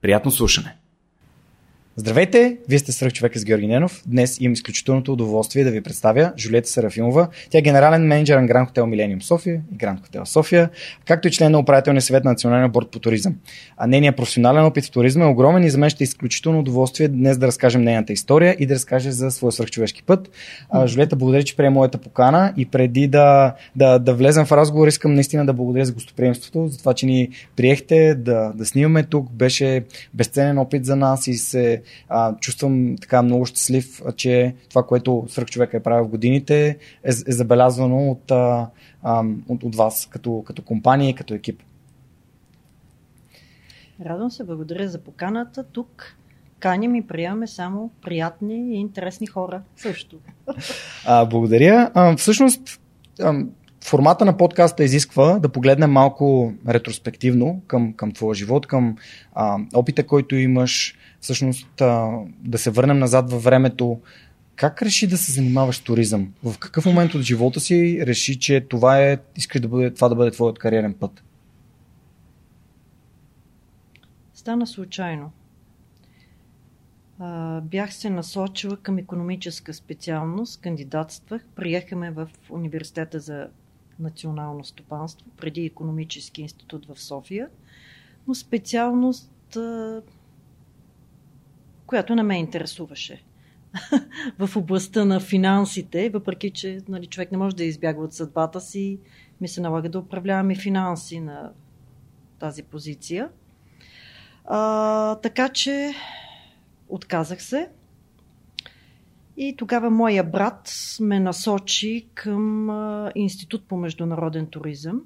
Приятно слушане! Здравейте, вие сте Сръх човека с Георги Ненов. Днес имам изключителното удоволствие да ви представя Жулета Серафимова. Тя е генерален менеджер на Гранд Хотел Милениум София и Гранд Хотел София, както и член на управителния съвет на Националния борт по туризъм. А нейният професионален опит в туризма е огромен и за мен ще е изключително удоволствие днес да разкажем нейната история и да разкаже за своя свръхчовешки път. А, Жулета, благодаря, че приема моята покана и преди да, да, да влезем в разговор, искам наистина да благодаря за гостоприемството, за това, че ни приехте да, да снимаме тук. Беше безценен опит за нас и се а, чувствам така много щастлив, че това, което свърх човека е правил в годините, е, е забелязвано от, а, от, от вас като, като компания и като екип. Радвам се, благодаря за поканата. Тук каним и приемаме само приятни и интересни хора също. А, благодаря. А, всъщност, формата на подкаста изисква да погледнем малко ретроспективно към, към твоя живот, към а, опита, който имаш, всъщност а, да се върнем назад във времето. Как реши да се занимаваш с туризъм? В какъв момент от живота си реши, че това е, искаш да бъде, това да бъде твоят кариерен път? Стана случайно. А, бях се насочила към економическа специалност, кандидатствах, приехаме в Университета за национално стопанство, преди економически институт в София, но специалност, която не ме интересуваше в областта на финансите, въпреки че нали, човек не може да избягва от съдбата си, ми се налага да управляваме финанси на тази позиция. А, така че отказах се. И тогава моя брат ме насочи към Институт по международен туризъм,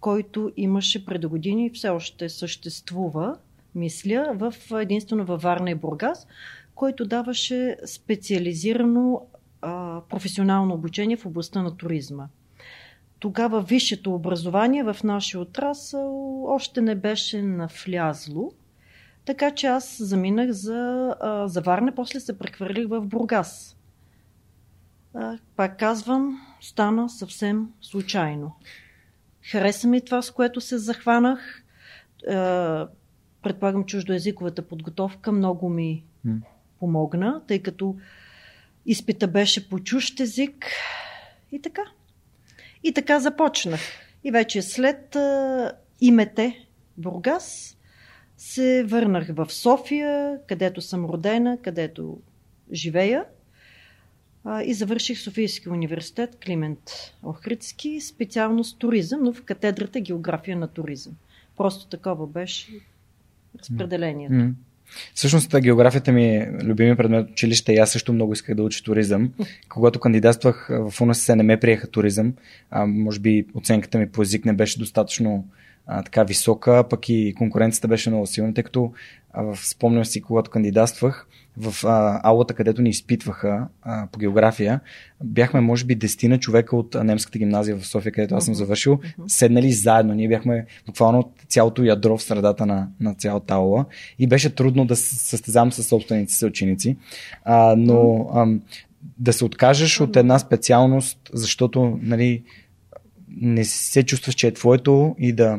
който имаше преди години, все още съществува, мисля, в единствено във Варна и Бургас, който даваше специализирано а, професионално обучение в областта на туризма. Тогава висшето образование в нашия отрасъл още не беше навлязло, така че аз заминах за, а, за Варна, после се прехвърлих в Бургас. А, пак казвам, стана съвсем случайно. Хареса ми това, с което се захванах. А, предполагам, чуждоязиковата подготовка много ми помогна, тъй като изпита беше по чужд език и така. И така започнах. И вече след а, имете Бургас се върнах в София, където съм родена, където живея и завърших Софийския университет Климент Охридски, специалност туризъм, но в катедрата география на туризъм. Просто такова беше разпределението. Mm-hmm. Всъщност географията ми е любими предмет училище и аз също много исках да уча туризъм. Когато кандидатствах в УНСС не ме приеха туризъм. А, може би оценката ми по език не беше достатъчно а, така висока, пък и конкуренцията беше много силна, тъй като а, спомням си, когато кандидатствах в а, аулата, където ни изпитваха а, по география, бяхме може би дестина човека от немската гимназия в София, където аз съм завършил, uh-huh. седнали заедно. Ние бяхме буквално цялото ядро в средата на, на цялата аула и беше трудно да се състезавам с собствените си ученици. А, но а, да се откажеш от една специалност, защото нали, не се чувстваш, че е твоето и да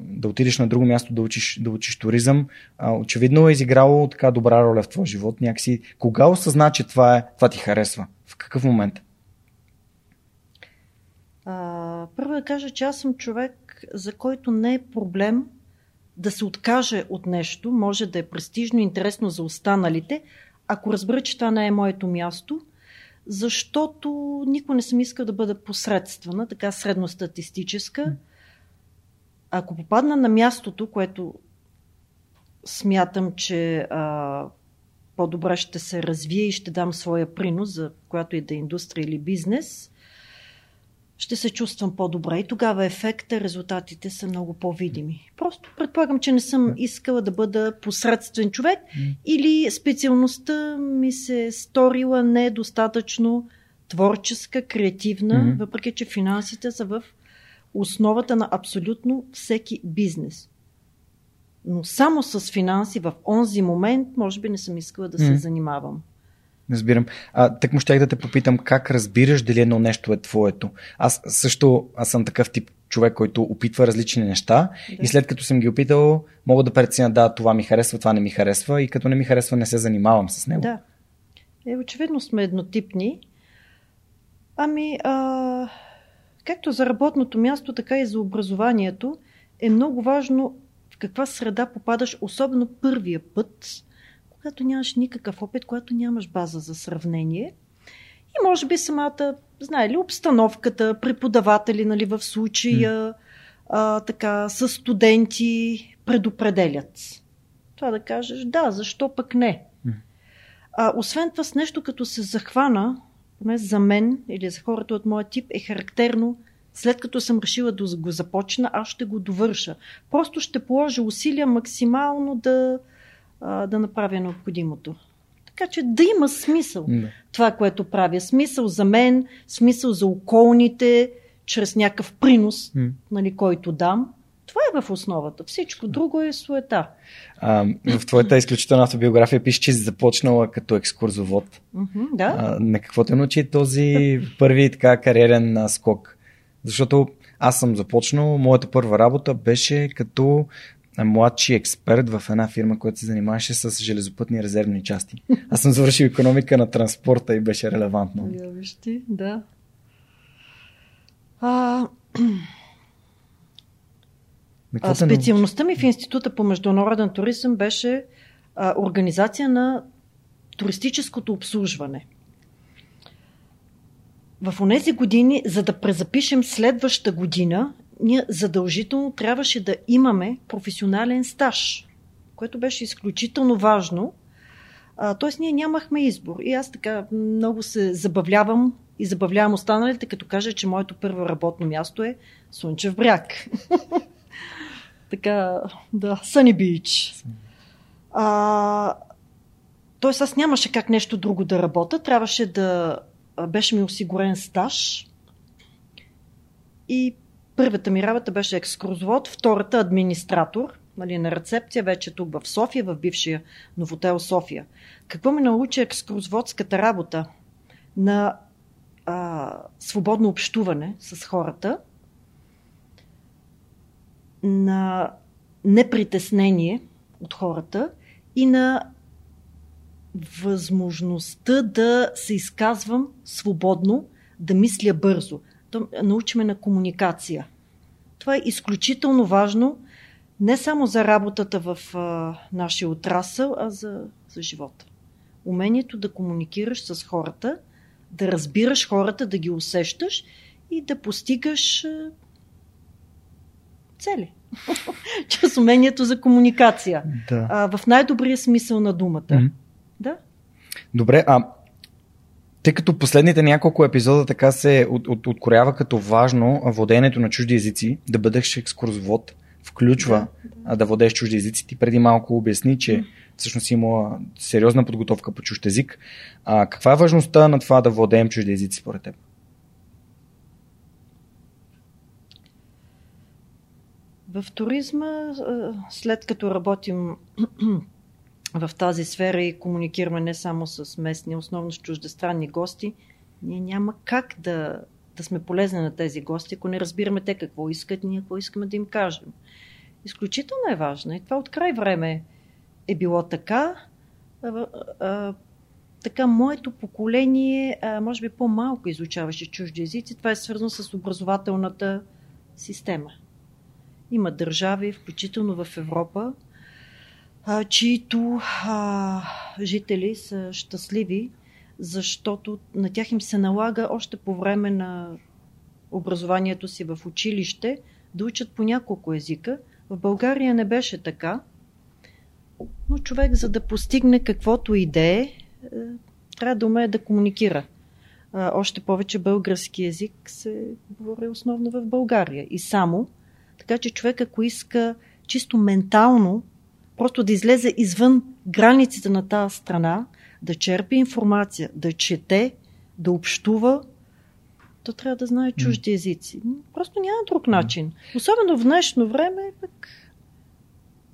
да отидеш на друго място да учиш, да учиш туризъм, а, очевидно е изиграло така добра роля в твоя живот. Някакси, кога осъзна, че това, е, това ти харесва? В какъв момент? А, първо да кажа, че аз съм човек, за който не е проблем да се откаже от нещо, може да е престижно, интересно за останалите, ако разбера, че това не е моето място, защото никой не съм искал да бъда посредствена, така средностатистическа ако попадна на мястото, което смятам, че а, по-добре ще се развие и ще дам своя принос за която и да е индустрия или бизнес, ще се чувствам по-добре и тогава ефекта, резултатите са много по-видими. Просто предполагам, че не съм искала да бъда посредствен човек или специалността ми се е сторила недостатъчно творческа, креативна, mm-hmm. въпреки че финансите са в основата на абсолютно всеки бизнес. Но само с финанси в онзи момент, може би не съм искала да се mm. занимавам. Разбирам. А, так му щях да те попитам как разбираш дали едно нещо е твоето. Аз също аз съм такъв тип човек, който опитва различни неща да. и след като съм ги опитал, мога да преценя да, това ми харесва, това не ми харесва и като не ми харесва, не се занимавам с него. Да. Е, очевидно сме еднотипни. Ами, а, Както за работното място, така и за образованието е много важно в каква среда попадаш, особено първия път, когато нямаш никакъв опит, когато нямаш база за сравнение. И може би самата, знае ли, обстановката, преподаватели нали, в случая, а, така, с студенти предопределят. Това да кажеш, да, защо пък не? А, освен това, с нещо като се захвана, за мен или за хората от моя тип, е характерно, след като съм решила да го започна, аз ще го довърша. Просто ще положа усилия максимално да, да направя необходимото. Така че да има смисъл mm. това, което правя. Смисъл за мен, смисъл за околните, чрез някакъв принос, нали, който дам. Това е в основата. Всичко друго е суета. А, в твоята изключителна автобиография пише, че си започнала като екскурзовод. Mm-hmm, да. А, на какво те научи този първи така кариерен скок? Защото аз съм започнал, моята първа работа беше като младши експерт в една фирма, която се занимаваше с железопътни резервни части. Аз съм завършил економика на транспорта и беше релевантно. Я виж ти, да. А, а, специалността ми в Института по международен туризъм беше а, организация на туристическото обслужване. В тези години, за да презапишем следваща година, ние задължително трябваше да имаме професионален стаж, което беше изключително важно. тоест, ние нямахме избор. И аз така много се забавлявам и забавлявам останалите, като кажа, че моето първо работно място е Слънчев бряг. така, да, Sunny Beach. А, тоест, аз нямаше как нещо друго да работя. Трябваше да беше ми осигурен стаж и първата ми работа беше екскурзовод, втората администратор нали, на рецепция, вече тук в София, в бившия Новотел София. Какво ме научи екскурзоводската работа на а, свободно общуване с хората, на непритеснение от хората и на възможността да се изказвам свободно, да мисля бързо. Да научиме на комуникация. Това е изключително важно не само за работата в а, нашия отрасъл, а за, за живота. Умението да комуникираш с хората, да разбираш хората, да ги усещаш и да постигаш а, цели. Чрез умението за комуникация. Да. А, в най-добрия смисъл на думата. Мгм. Да? Добре, а тъй като последните няколко епизода така се от, от, откорява като важно владеенето на чужди езици, да бъдеш екскурсовод, включва да, да водеш чужди езици. Ти преди малко обясни, че всъщност си имала сериозна подготовка по чужд език. А, каква е важността на това да владеем чужди езици според теб? В туризма, след като работим в тази сфера и комуникираме не само с местни, основно с чуждестранни гости, ние няма как да, да сме полезни на тези гости, ако не разбираме те какво искат, ние какво искаме да им кажем. Изключително е важно и това от край време е било така. Така, моето поколение, може би по-малко изучаваше чужди езици. Това е свързано с образователната система. Има държави, включително в Европа, а, чието а, жители са щастливи, защото на тях им се налага още по време на образованието си в училище да учат по няколко езика. В България не беше така, но човек, за да постигне каквото и да е, трябва да умее да комуникира. Още повече български язик се говори основно в България и само. Така че човек, ако иска чисто ментално просто да излезе извън границите на тази страна, да черпи информация, да чете, да общува, то трябва да знае чужди езици. Просто няма друг начин. Особено в днешно време, пък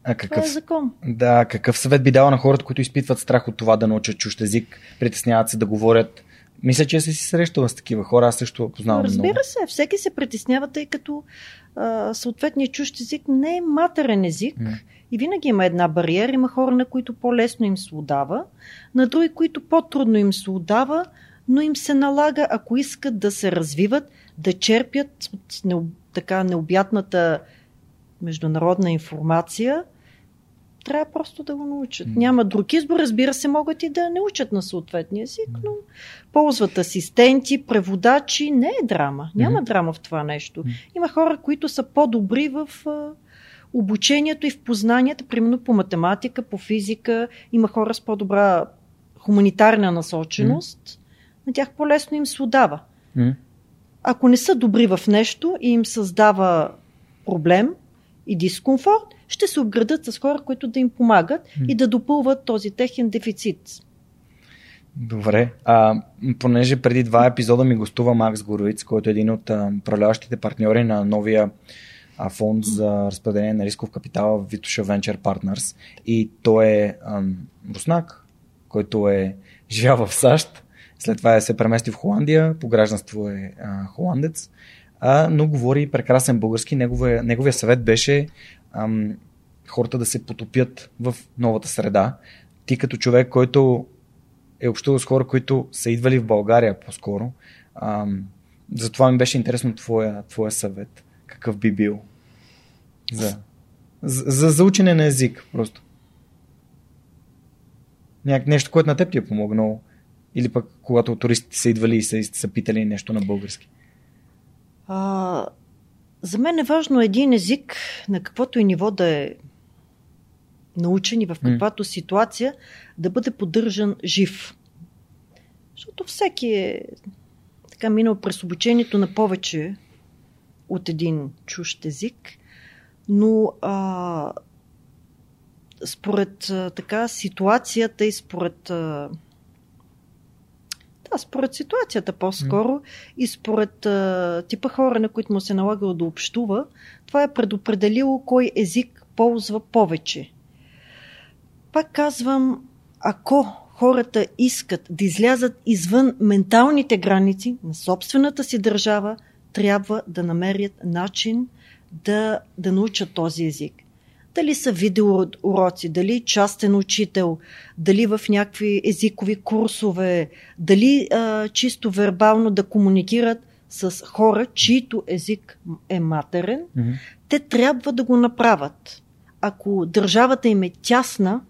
А това какъв, е закон. да, какъв съвет би дала на хората, които изпитват страх от това да научат чужд език, притесняват се да говорят? Мисля, че си срещала с такива хора, аз също познавам много. Разбира се, всеки се притеснява, тъй като а, съответният чужд език не е матерен език. М. И винаги има една бариера. Има хора, на които по-лесно им се удава, на други, които по-трудно им се удава, но им се налага, ако искат да се развиват, да черпят от така необятната международна информация, трябва просто да го научат. Няма друг избор, разбира се, могат и да не учат на съответния език, но ползват асистенти, преводачи. Не е драма. Няма драма в това нещо. Има хора, които са по-добри в обучението и в познанията, примерно по математика, по физика. Има хора с по-добра хуманитарна насоченост. На тях по-лесно им се удава. М? Ако не са добри в нещо и им създава проблем и дискомфорт, ще се обградат с хора, които да им помагат и да допълват този техен дефицит. Добре. А, понеже преди два епизода ми гостува Макс Горовиц, който е един от а, управляващите партньори на новия а, фонд за разпределение на рисков капитал в Витуша Venture Partners. И той е ам, руснак, който е живял в САЩ. След това е се премести в Холандия, по гражданство е а, холандец, а, но говори прекрасен български. Неговия, неговия съвет беше ам, хората да се потопят в новата среда. Ти като човек, който е общувал с хора, които са идвали в България по-скоро. Ам, затова ми беше интересно твоя, твоя съвет. Какъв би бил? За, за, за, за на език, просто. Няк, нещо, което на теб ти е помогнало. Или пък, когато туристите са идвали и са, са питали нещо на български. А, за мен е важно един език, на каквото и ниво да е научен и в каквато ситуация, да бъде поддържан жив. Защото всеки е така минал през обучението на повече от един чужд език, но а, според а, така ситуацията и според а, да, според ситуацията по-скоро и според а, типа хора, на които му се налагало да общува, това е предопределило кой език ползва повече. Пак казвам, ако хората искат да излязат извън менталните граници на собствената си държава, трябва да намерят начин да, да научат този език. Дали са видеоуроци, дали частен учител, дали в някакви езикови курсове, дали а, чисто вербално да комуникират с хора, чието език е матерен, mm-hmm. те трябва да го направят. Ако държавата им е тясна,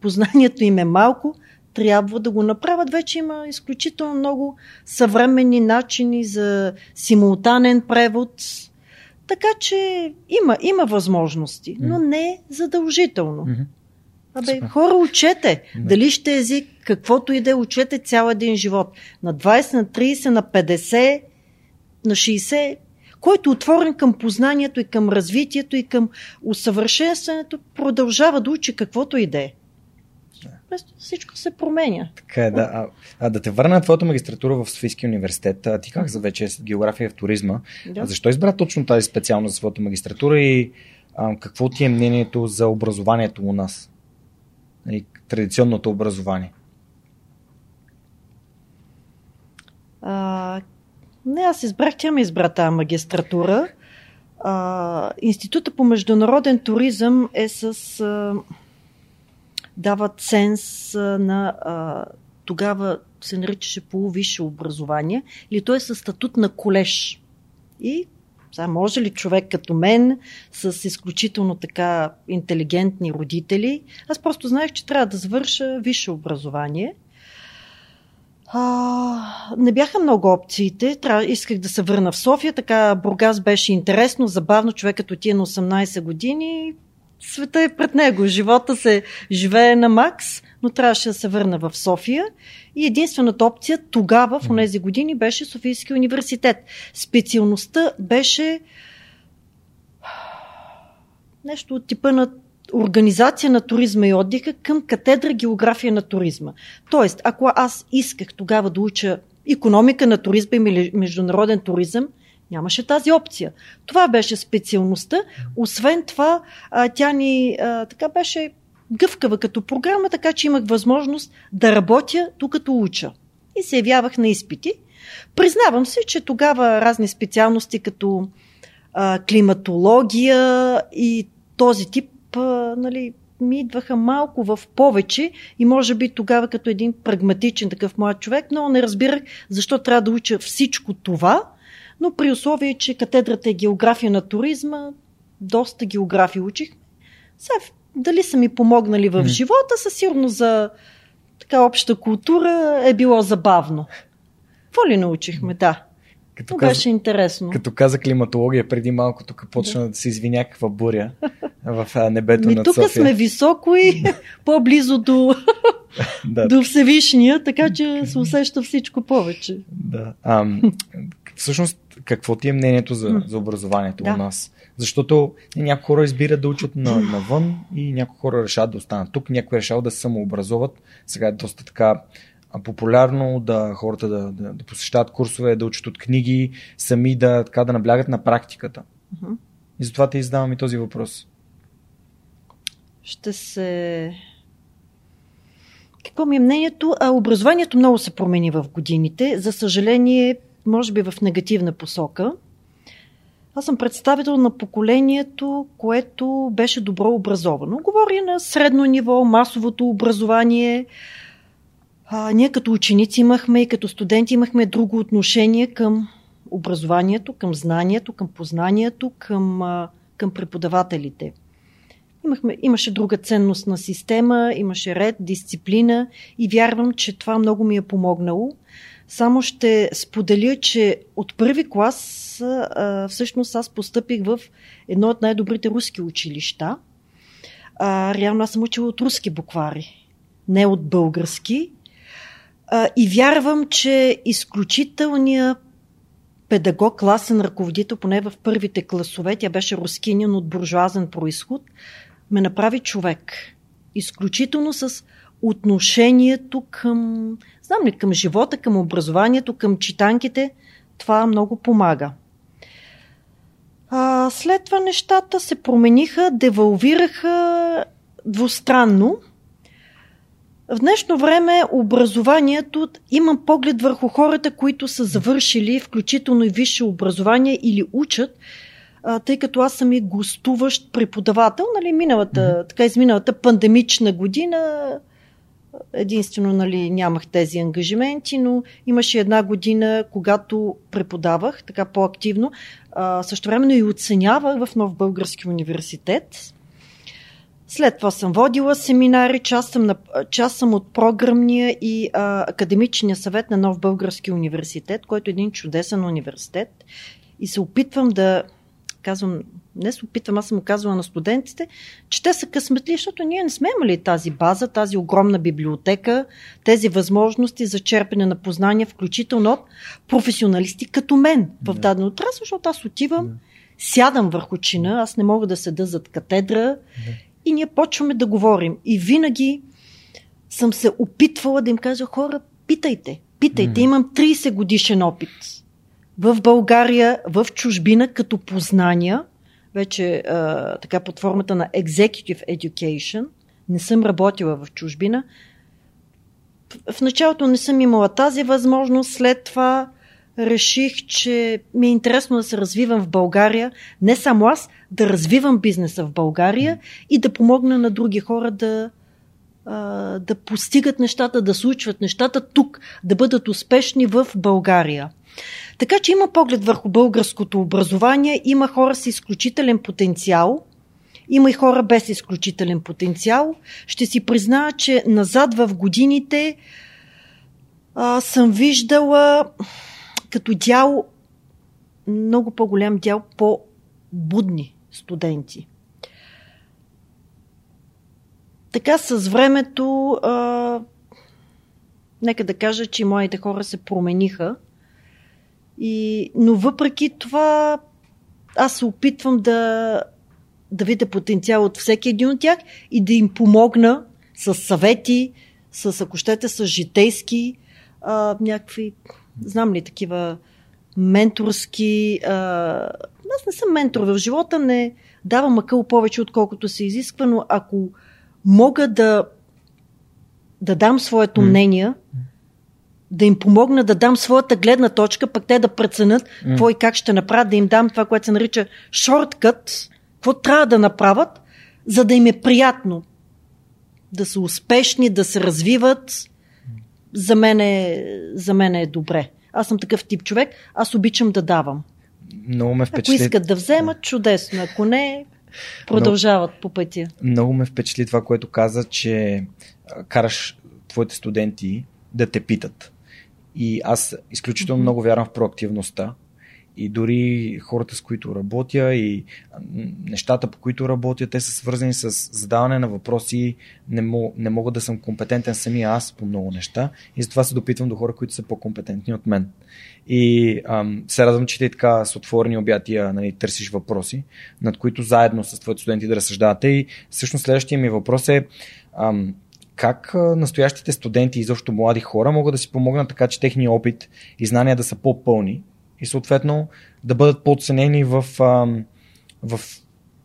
познанието им е малко, трябва да го направят. Вече има изключително много съвременни начини за симултанен превод. Така че има, има възможности, но не задължително. Mm-hmm. Абе, хора, учете. Да. Дали ще език, каквото и да е, учете цял един живот. На 20, на 30, на 50, на 60, който е отворен към познанието и към развитието и към усъвършенстването, продължава да учи каквото и да е. Просто всичко се променя. Така е, да. А, а да те върна на твоята магистратура в Софийския университет. А, ти как за вече география в туризма. Да. А защо избра точно тази специалност за своята магистратура и а, какво ти е мнението за образованието у нас? И нали, традиционното образование. А, не, аз избрах, тя ми избра тази магистратура. А, Института по международен туризъм е с... А, дава ценз на... А, тогава се наричаше полувисше образование, или той е със статут на колеж. И сега може ли човек като мен, с изключително така интелигентни родители, аз просто знаех, че трябва да завърша висше образование – а, не бяха много опциите. Трябва, исках да се върна в София. Така Бургас беше интересно, забавно. Човекът отие на 18 години. Света е пред него. Живота се живее на макс, но трябваше да се върна в София. И единствената опция тогава, в тези години, беше Софийския университет. Специалността беше нещо от типа на организация на туризма и отдиха към катедра география на туризма. Тоест, ако аз исках тогава да уча економика на туризма и международен туризъм, нямаше тази опция. Това беше специалността. Освен това, тя ни така беше гъвкава като програма, така че имах възможност да работя докато уча. И се явявах на изпити. Признавам се, че тогава разни специалности като климатология и този тип нали, ми идваха малко в повече и може би тогава като един прагматичен такъв млад човек, но не разбирах защо трябва да уча всичко това, но при условие, че катедрата е география на туризма, доста география учих. Сега, дали са ми помогнали в живота, със сигурно за така обща култура е било забавно. Какво ли научихме, да. Като каза, беше интересно. Като каза климатология преди малко, тук почна да, да се извиня каква буря в небето Ми, над тук София. сме високо и по-близо до, да. до Всевишния, така че се усеща всичко повече. Да. А, всъщност, какво ти е мнението за, за образованието да. у нас? Защото някои хора избират да учат на, навън и някои хора решават да останат тук, някои решават да се самообразуват. Сега е доста така популярно да хората да, да, да посещават курсове, да учат от книги, сами да, така, да наблягат на практиката. Uh-huh. И затова те издавам и този въпрос. Ще се... Какво ми е мнението? А, образованието много се промени в годините. За съжаление, може би в негативна посока. Аз съм представител на поколението, което беше добро образовано. Говоря на средно ниво, масовото образование, а, ние като ученици имахме и като студенти имахме друго отношение към образованието, към знанието, към познанието, към, към преподавателите. Имахме, имаше друга ценностна система, имаше ред, дисциплина и вярвам, че това много ми е помогнало. Само ще споделя, че от първи клас всъщност аз постъпих в едно от най-добрите руски училища. Реално аз съм учила от руски буквари, не от български. И вярвам, че изключителният педагог, класен ръководител, поне в първите класове, тя беше рускинин от буржуазен происход, ме направи човек. Изключително с отношението към, знам ли, към живота, към образованието, към читанките. Това много помага. А, след това нещата се промениха, девалвираха двустранно. В днешно време образованието, имам поглед върху хората, които са завършили, включително и висше образование или учат, а, тъй като аз съм и гостуващ преподавател, нали, миналата, така изминалата пандемична година единствено нали, нямах тези ангажименти, но имаше една година, когато преподавах така по-активно. А, също времено и оценявах в Нов Български университет. След това съм водила семинари, част съм, на, част съм от програмния и а, академичния съвет на Нов Български университет, който е един чудесен университет. И се опитвам да, казвам, не се опитвам, аз съм казвала на студентите, че те са късметли, защото ние не сме имали тази база, тази огромна библиотека, тези възможности за черпене на познания, включително от професионалисти като мен в да. даден отрасъл, защото аз отивам, да. сядам върху чина, аз не мога да седа зад катедра да. и ние почваме да говорим. И винаги съм се опитвала да им кажа хора, питайте, питайте, имам 30 годишен опит в България, в чужбина, като познания, вече а, така под формата на Executive Education. Не съм работила в чужбина. В началото не съм имала тази възможност, след това реших, че ми е интересно да се развивам в България, не само аз, да развивам бизнеса в България и да помогна на други хора да, да постигат нещата, да случват нещата тук, да бъдат успешни в България. Така че има поглед върху българското образование, има хора с изключителен потенциал, има и хора без изключителен потенциал. Ще си призная, че назад в годините а, съм виждала като дял, много по-голям дял по-будни студенти. Така с времето, а, нека да кажа, че моите хора се промениха и, но въпреки това, аз се опитвам да, да видя потенциал от всеки един от тях и да им помогна с съвети, с, ако щете, с житейски а, някакви, знам ли, такива менторски. А, аз не съм ментор в живота, не давам акъл повече, отколкото се изисква, но ако мога да, да дам своето мнение, да им помогна да дам своята гледна точка, пък те да преценят mm. какво и как ще направят, да им дам това, което се нарича шорткът, какво трябва да направят, за да им е приятно да са успешни, да се развиват. За мен е, за мен е добре. Аз съм такъв тип човек, аз обичам да давам. Много ме впечатли. Ако искат да вземат, чудесно. Ако не, продължават много, по пътя. Много ме впечатли това, което каза, че караш твоите студенти да те питат. И аз изключително mm-hmm. много вярвам в проактивността. И дори хората, с които работя и нещата, по които работя, те са свързани с задаване на въпроси. Не, мог, не мога да съм компетентен самия аз по много неща. И затова се допитвам до хора, които са по-компетентни от мен. И ам, се радвам, че ти така с отворени обятия нали, търсиш въпроси, над които заедно с твоите студенти да разсъждавате. И всъщност следващия ми въпрос е ам, как настоящите студенти и защо млади хора могат да си помогнат така, че техния опит и знания да са по-пълни и съответно да бъдат по-оценени в, в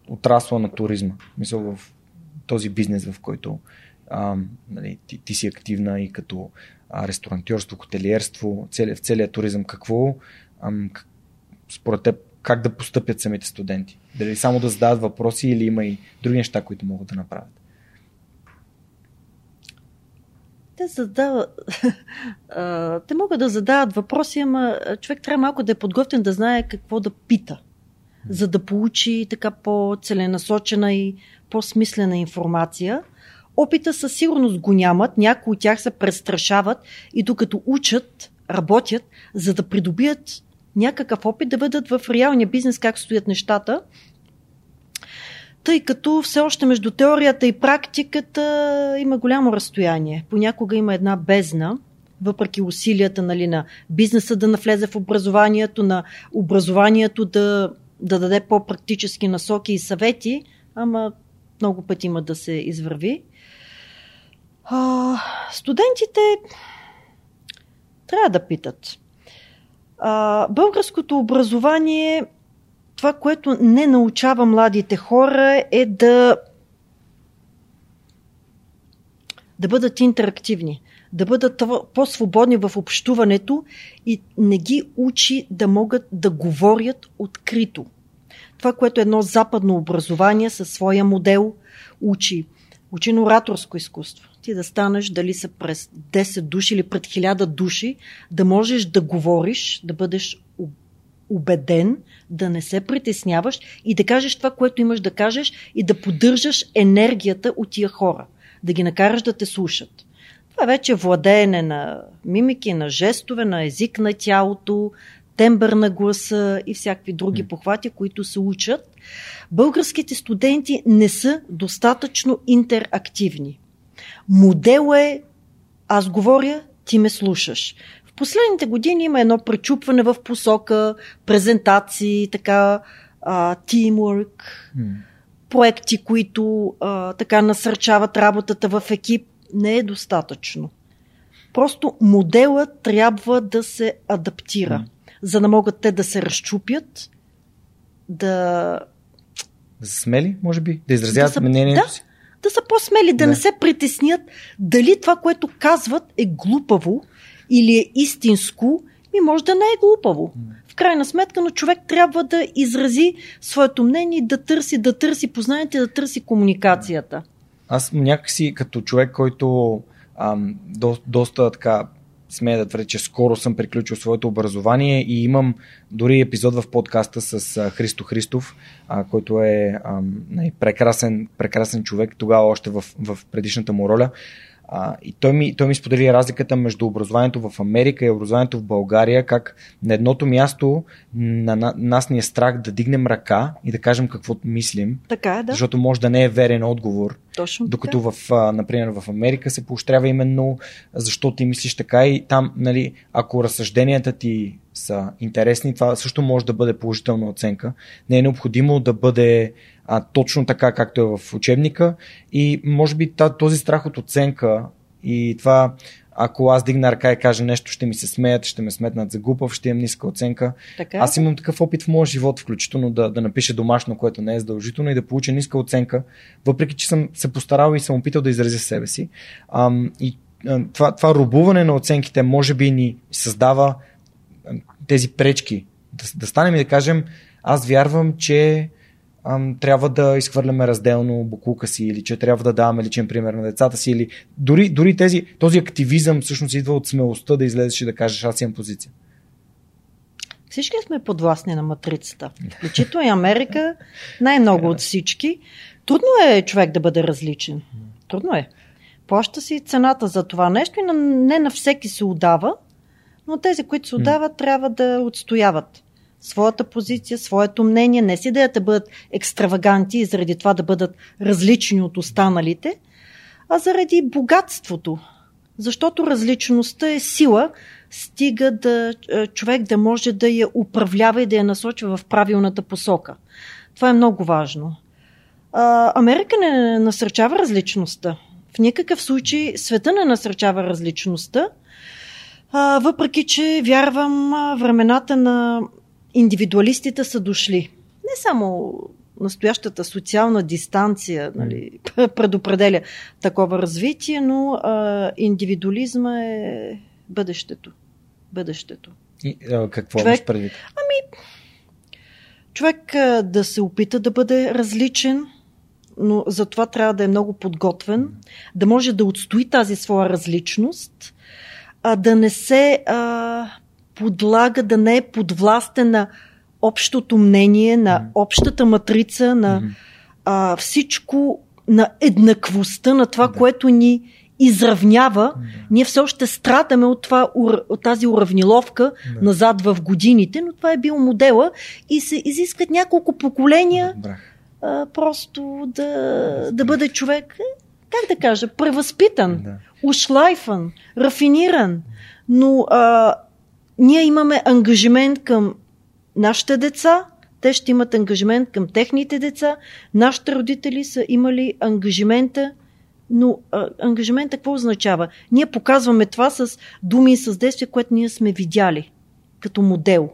отрасла на туризма. Мисля, в този бизнес, в който а, нали, ти, ти си активна и като а, ресторантьорство, хотелиерство, цели, в целия туризъм. Какво а, според теб как да постъпят самите студенти? Дали само да задават въпроси или има и други неща, които могат да направят? Те задават. те могат да задават въпроси, ама човек трябва малко да е подготвен да знае какво да пита, за да получи така по-целенасочена и по-смислена информация. Опита със сигурност го нямат, някои от тях се престрашават и докато учат, работят, за да придобият някакъв опит да бъдат в реалния бизнес, как стоят нещата тъй като все още между теорията и практиката има голямо разстояние. Понякога има една бездна, въпреки усилията нали, на бизнеса да навлезе в образованието, на образованието да, да даде по-практически насоки и съвети, ама много пъти има да се извърви. А, студентите трябва да питат. А, българското образование това, което не научава младите хора е да да бъдат интерактивни, да бъдат по-свободни в общуването и не ги учи да могат да говорят открито. това, което едно западно образование със своя модел учи. Учи на ораторско изкуство. Ти да станеш, дали са през 10 души или пред 1000 души, да можеш да говориш, да бъдеш убеден, да не се притесняваш и да кажеш това, което имаш да кажеш и да поддържаш енергията от тия хора. Да ги накараш да те слушат. Това вече е владеене на мимики, на жестове, на език на тялото, тембър на гласа и всякакви други похвати, които се учат. Българските студенти не са достатъчно интерактивни. Модел е аз говоря, ти ме слушаш. В последните години има едно пречупване в посока, презентации, така, тимворк, проекти, които а, така насърчават работата в екип. Не е достатъчно. Просто моделът трябва да се адаптира, mm. за да могат те да се разчупят, да. Да са смели, може би? Да изразяват да са, мнението да, си? Да са по-смели, да, да не се притеснят дали това, което казват, е глупаво или е истинско, ми може да не е глупаво. В крайна сметка, но човек трябва да изрази своето мнение, да търси, да търси познанието, да търси комуникацията. Аз някакси като човек, който ам, до, доста така смея да твърдя, че скоро съм приключил своето образование и имам дори епизод в подкаста с Христо Христов, а, който е а, прекрасен, прекрасен човек, тогава още в, в предишната му роля. А, и той ми, той ми сподели разликата между образованието в Америка и образованието в България, как на едното място на, на нас ни е страх да дигнем ръка и да кажем какво мислим, така е, да. защото може да не е верен отговор. Точно докато така. в, например, в Америка се поощрява именно защо ти мислиш така и там, нали, ако разсъжденията ти са интересни, това също може да бъде положителна оценка. Не е необходимо да бъде а, точно така, както е в учебника. И може би този страх от оценка и това, ако аз дигна ръка и кажа нещо, ще ми се смеят, ще ме сметнат за глупав, ще имам ниска оценка. Така, аз имам такъв опит в моя живот, включително да, да напиша домашно, което не е задължително и да получа ниска оценка, въпреки че съм се постарал и съм опитал да изразя себе си. Ам, и това, това рубуване на оценките може би ни създава тези пречки. Да, да станем и да кажем, аз вярвам, че трябва да изхвърляме разделно буклука си или че трябва да даваме личен пример на децата си или дори, дори тези, този активизъм всъщност идва от смелостта да излезеш и да кажеш аз имам позиция. Всички сме подвластни на матрицата. Включително и Америка, най-много от всички. Трудно е човек да бъде различен. Трудно е. Плаща си цената за това нещо и не на всеки се удава, но тези, които се отдават, трябва да отстояват своята позиция, своето мнение, не си идеята да бъдат екстраваганти и заради това да бъдат различни от останалите, а заради богатството. Защото различността е сила, стига да е, човек да може да я управлява и да я насочва в правилната посока. Това е много важно. Америка не насърчава различността. В никакъв случай света не насърчава различността, въпреки че вярвам времената на индивидуалистите са дошли. Не само настоящата социална дистанция нали, предопределя такова развитие, но а, индивидуализма е бъдещето. Бъдещето. И, а, какво човек, имаш предвид? Ами, човек а, да се опита да бъде различен, но за това трябва да е много подготвен, да може да отстои тази своя различност, а да не се а, подлага, да не е подвластен на общото мнение, на общата матрица, на а, всичко, на еднаквостта, на това, да. което ни изравнява. Да. Ние все още страдаме от, това, от тази уравниловка да. назад в годините, но това е бил модела и се изискат няколко поколения а, просто да, да бъде човек, е, как да кажа, превъзпитан, да. ушлайфан, рафиниран, но а, ние имаме ангажимент към нашите деца, те ще имат ангажимент към техните деца, нашите родители са имали ангажимента, но а, ангажимента какво означава? Ние показваме това с думи и с действия, което ние сме видяли като модел.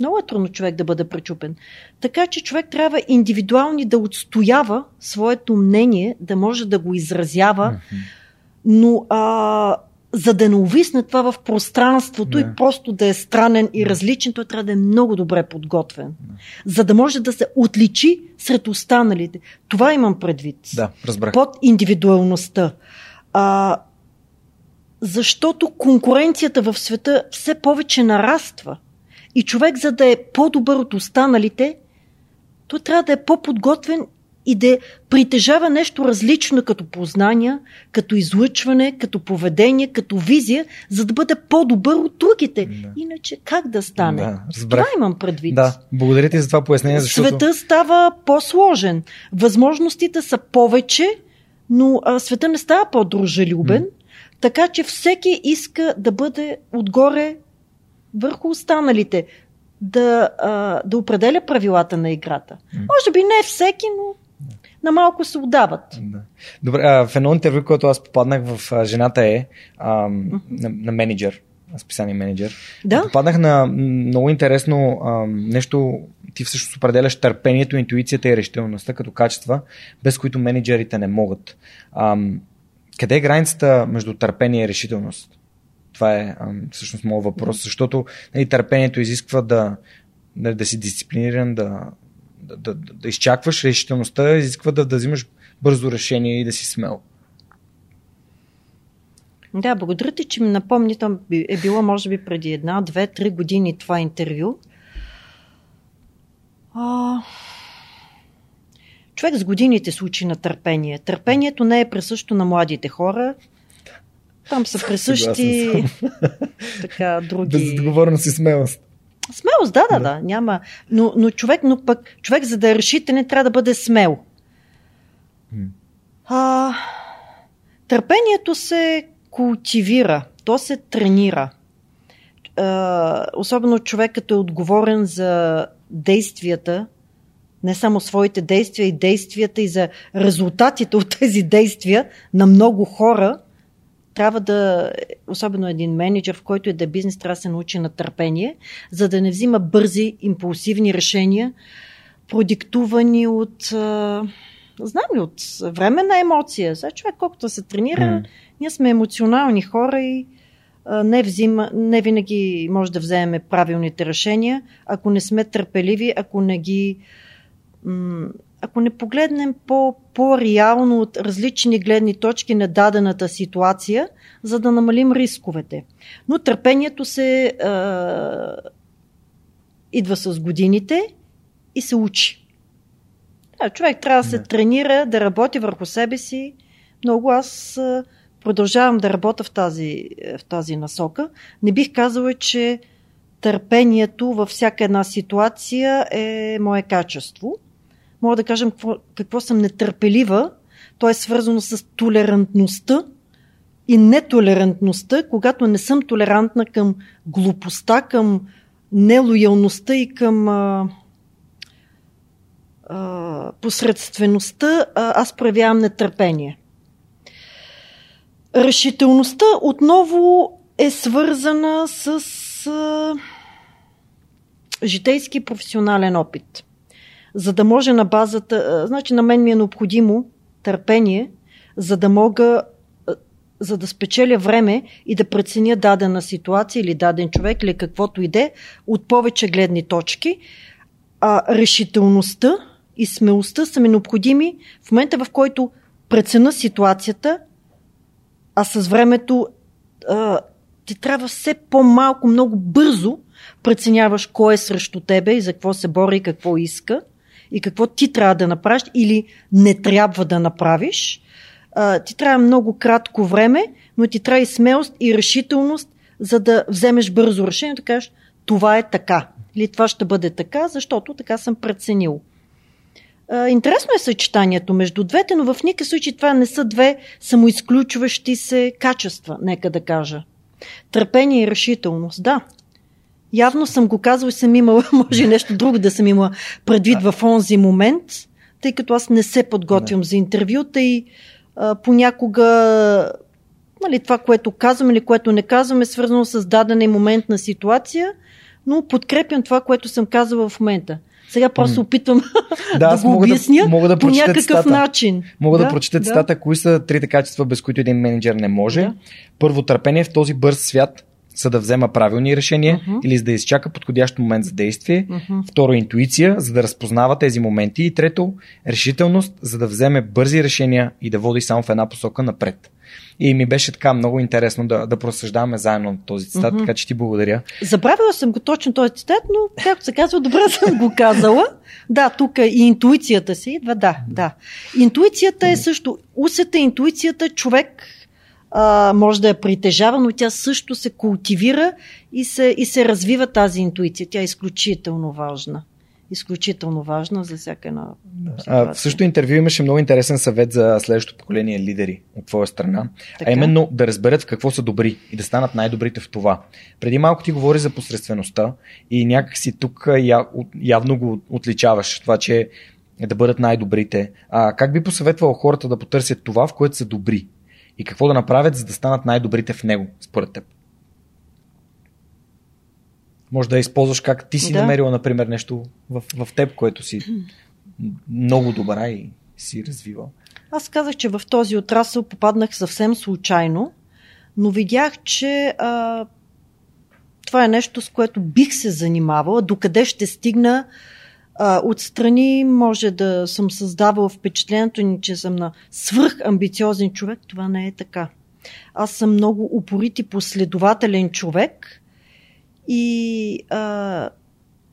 Много е трудно човек да бъде пречупен. Така че човек трябва индивидуално да отстоява своето мнение, да може да го изразява, но а, за да не увисне това в пространството Да. и просто да е странен и различен, той трябва да е много добре подготвен. За да може да се отличи сред останалите. Това имам предвид. Да, разбрах. Под индивидуалността. А, защото конкуренцията в света все повече нараства. И човек, за да е по-добър от останалите, той трябва да е по-подготвен и да притежава нещо различно като познания, като излъчване, като поведение, като визия, за да бъде по-добър от другите. Да. Iначе как да стане? Да, разбрах. Това имам предвид. Да, благодаря ти за това пояснение, защото... Света става по-сложен. Възможностите са повече, но а, света не става по-дружелюбен, М. така че всеки иска да бъде отгоре върху останалите, да, а, да определя правилата на играта. М. Може би не всеки, но на малко се отдават. Да. Добре, а, в едно интервю, което аз попаднах в а, Жената е, а, на, на менеджер, списание менеджер, Да? попаднах на много интересно а, нещо, ти всъщност определяш търпението, интуицията и решителността като качества, без които менеджерите не могат. А, къде е границата между търпение и решителност? Това е а, всъщност моят въпрос, защото нали, търпението изисква да, да, да си дисциплиниран, да, да, да, да, изчакваш решителността, изисква да, да взимаш бързо решение и да си смел. Да, благодаря ти, че ми напомни, там е било може би преди една, две, три години това интервю. А... Човек с годините се учи на търпение. Търпението не е присъщо на младите хора. Там са присъщи така други... Безотговорност и смелост. Смелост, да, да, да, няма. Но, но човек, но пък, човек, за да е решителен, трябва да бъде смел. А, търпението се култивира, то се тренира. А, особено човек, като е отговорен за действията, не само своите действия и действията и за резултатите от тези действия на много хора, трябва да, особено един менеджер, в който е да е бизнес, трябва да се научи на търпение, за да не взима бързи, импулсивни решения, продиктувани от, знам ли, от временна емоция. Сега човек, колкото се тренира, М. ние сме емоционални хора и а, не, взима, не винаги може да вземем правилните решения, ако не сме търпеливи, ако не ги м, ако не погледнем по, по-реално от различни гледни точки на дадената ситуация, за да намалим рисковете. Но търпението се а, идва с годините и се учи. Да, човек трябва да се тренира, да работи върху себе си. Много аз а, продължавам да работя в тази, в тази насока. Не бих казала, че търпението във всяка една ситуация е мое качество. Мога да кажем какво, какво съм нетърпелива. То е свързано с толерантността и нетолерантността, когато не съм толерантна към глупостта, към нелоялността и към а, а, посредствеността, а, аз проявявам нетърпение. Решителността отново е свързана с а, житейски професионален опит. За да може на базата, значи на мен ми е необходимо търпение, за да мога за да спечеля време и да преценя дадена ситуация или даден човек или каквото иде от повече гледни точки. А решителността и смелостта са ми необходими в момента, в който прецена ситуацията, а с времето ти трябва все по-малко, много бързо преценяваш кой е срещу тебе и за какво се бори и какво иска и какво ти трябва да направиш или не трябва да направиш. А, ти трябва много кратко време, но ти трябва и смелост и решителност, за да вземеш бързо решение, да кажеш това е така или това ще бъде така, защото така съм преценил. А, Интересно е съчетанието между двете, но в никакъв случай това не са две самоизключващи се качества, нека да кажа. Търпение и решителност, да. Явно съм го казал и съм имала, може и нещо друго да съм имала предвид в онзи момент, тъй като аз не се подготвям за интервюта и а, понякога нали, това, което казвам или което не казвам е свързано с дадена моментна ситуация, но подкрепям това, което съм казала в момента. Сега просто опитвам Да, да го мога да- обясня мога да по някакъв цитата. начин. Мога да, прочета цитата, кои са трите качества, без които един менеджер не може. Да. Първо, търпение в този бърз свят, за да взема правилни решения Мгм. или за да изчака подходящ момент за действие. Мгм. Второ, интуиция, за да разпознава тези моменти. И трето, решителност, за да вземе бързи решения и да води само в една посока напред. И ми беше така много интересно да, да просъждаваме заедно този цитат, Мгм. така че ти благодаря. Забравила съм го точно този цитат, но както се казва, добре съм го казала. Да, тук и интуицията си идва, да, да. Интуицията е също, усета, интуицията, човек а, може да я притежава, но тя също се култивира и се, и се развива тази интуиция. Тя е изключително важна. Изключително важна за всяка една А, ситуация. в същото интервю имаше много интересен съвет за следващото поколение лидери от твоя страна, Така. а именно да разберат в какво са добри и да станат най-добрите в това. Преди малко ти говори за посредствеността и някакси тук явно го отличаваш, това, че да бъдат най-добрите. А как би посъветвал хората да потърсят това, в което са добри? И какво да направят, за да станат най-добрите в него, според теб? Може да използваш как ти си Да. намерила, например, нещо в, в теб, което си много добра и си развивал. Аз казах, че в този отрасъл попаднах съвсем случайно, но видях, че а, това е нещо, с което бих се занимавала. Докъде ще стигна а, отстрани, може да съм създавала впечатлението ни, че съм на свръхамбициозен човек. Това не е така. Аз съм много упорит и последователен човек и а,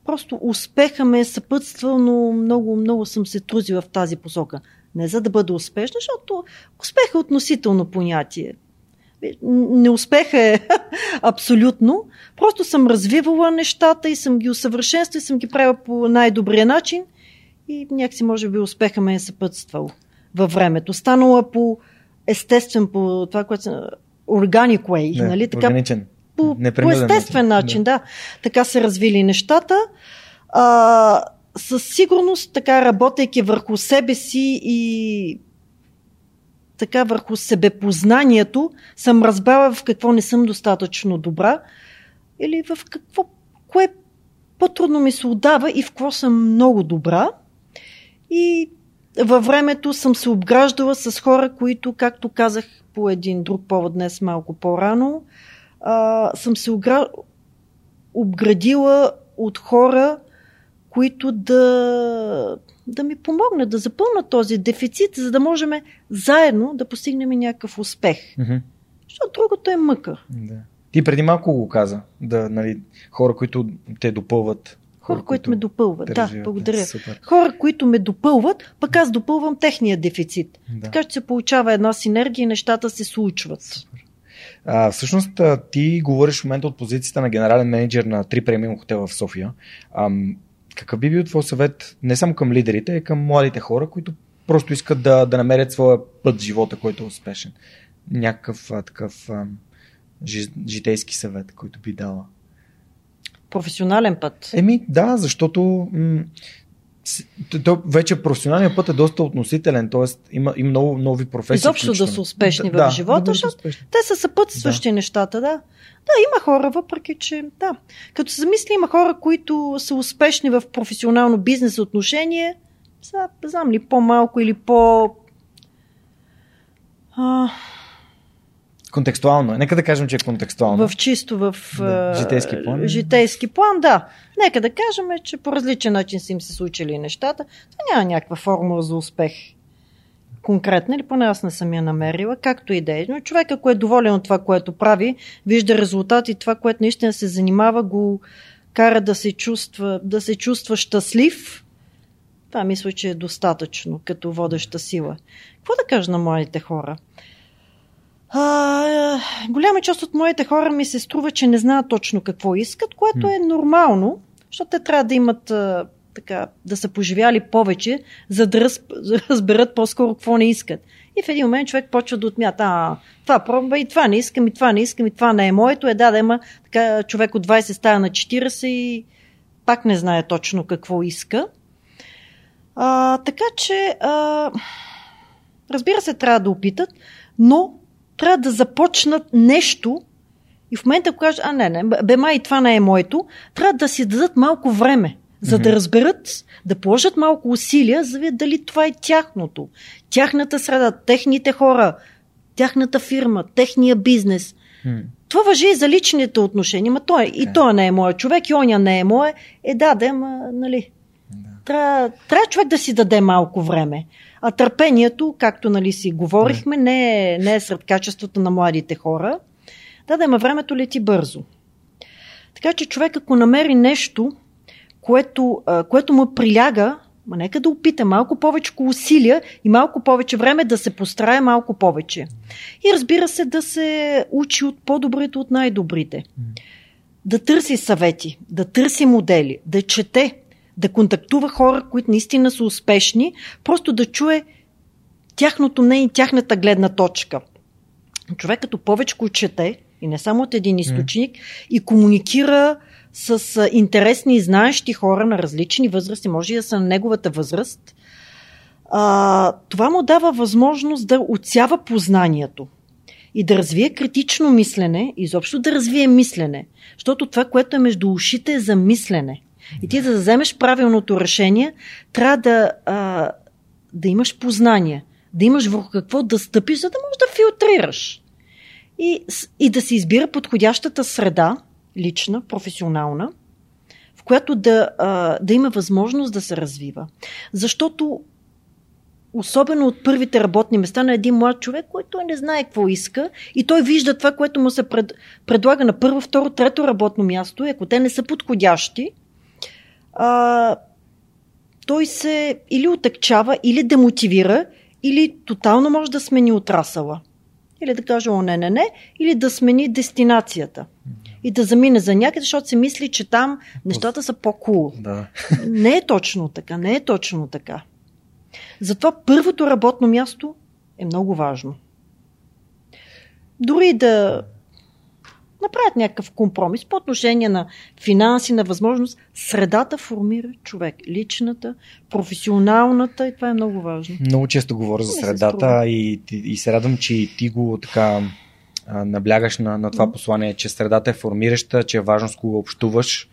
просто успеха ме е съпътствал, но много, много съм се трузила в тази посока. Не за да бъда успешна, защото успех е относително понятие. Неуспех е абсолютно. Просто съм развивала нещата и съм ги усъвършенствала и съм ги правила по най-добрия начин и някакси може би успеха ме е съпътствал във времето. Станала по естествен, по това, което са organic way, Не, нали? Така, органичен. по, по Непринуден естествен начин, да. Така се развили нещата. А, със сигурност, така работейки върху себе си и така върху себепознанието, съм разбрала в какво не съм достатъчно добра или в какво, кое по-трудно ми се отдава и в какво съм много добра. И във времето съм се обграждала с хора, които, както казах по един друг повод днес малко по-рано, а, съм се огра... обградила от хора, които да, да ми помогнат да запълнат този дефицит, за да можем заедно да постигнем някакъв успех. Мгм. Защото другото е мъка. Да. Ти преди малко го каза, да, нали, хора, които те допълват. Хора, които ме допълват. Да, развиват. благодаря. Супер. Хора, които ме допълват, пък аз допълвам техния дефицит. Да. Така че се получава една синергия и нещата се случват. А, всъщност ти говориш в момента от позицията на генерален менеджер на три премиум хотела в София. Ам, какъв би бил твой съвет не само към лидерите, а и към младите хора, които просто искат да, да намерят своя път в живота, който е успешен? Някакъв а, такъв а, жи, житейски съвет, който би дала. Професионален път. Еми, да, защото м- то- вече професионалният път е доста относителен, т.е. има, има много нови професии. Изобщо да са успешни в да, живота, да защото. Те са съпътстващи да. нещата, да. Да, има хора, въпреки че, да. Като се замисли, има хора, които са успешни в професионално бизнес отношение, са, знам ли, по-малко или по... А, Контекстуално е. Нека да кажем, че е контекстуално. в чисто в Да, житейски план. житейски план, да. Нека да кажем, че по различен начин са им се случили нещата. Това няма някаква формула за успех. Конкретна или поне аз не съм я намерила, както и да е. Но човек, ако е доволен от това, което прави, вижда резултат и това, което наистина се занимава, го кара да се чувства, да се чувства щастлив, това мисля, че е достатъчно като водеща сила. Какво да кажа на младите хора? А, голяма част от моите хора ми се струва, че не знаят точно какво искат, което е нормално, защото те трябва да имат а, така, да са поживяли повече, за да разберат по-скоро какво не искат. И в един момент човек почва да отмята, а, това пробва и това не искам, и това не искам, и това не е моето. Е да, да има така, човек от 20 става на 40 и пак не знае точно какво иска. А, така че, а, разбира се, трябва да опитат, но трябва да започнат нещо и в момента, ако кажат, а не, не, бе, май това не е моето, трябва да си дадат малко време, за да разберат, да положат малко усилия, за да видят дали това е тяхното. Тяхната среда, техните хора, тяхната фирма, техния бизнес. Това въжи и за личните отношения. Ма той, и той не е моят човек, и оня не е мое. Е, да, да, ма, нали. Трябва, трябва човек да си даде малко време. А търпението, както нали си говорихме, не е, не е сред качеството на младите хора. Да, да, ма времето лети бързо. Така че човек, ако намери нещо, което, което му приляга, ма нека да опита малко повече усилия и малко повече време да се постарае малко повече. И разбира се, да се учи от по-добрите от най-добрите. Да търси съвети, да търси модели, да чете, да контактува хора, които наистина са успешни, просто да чуе тяхното мнение и тяхната гледна точка. Човек като повече чете, и не само от един източник, и комуникира с интересни и знаещи хора на различни възрасти, може и да са на неговата възраст, а, това му дава възможност да отсява познанието и да развие критично мислене, изобщо да развие мислене. Защото това, което е между ушите е за мислене. И ти да вземеш правилното решение, трябва да, а, да имаш познание, да имаш върху какво да стъпиш, за да можеш да филтрираш. И, и да се избира подходящата среда, лична, професионална, в която да, а, да има възможност да се развива. Защото особено от първите работни места на един млад човек, който не знае какво иска и той вижда това, което му се пред, предлага на първо, второ, трето работно място и ако те не са подходящи, а, той се или отъкчава, или демотивира, или тотално може да смени отрасъла. Или да каже, о, не, не, не, или да смени дестинацията. И да замине за някъде, защото се мисли, че там нещата са по-кул. Да. Не е точно така, не е точно така. Затова първото работно място е много важно. Дори да направят някакъв компромис по отношение на финанси, на възможност, средата формира човек. Личната, професионалната и това е много важно. Много често говоря за средата и, и се радвам, че и ти го така наблягаш на, на това послание, че средата е формираща, че е важно с кого общуваш.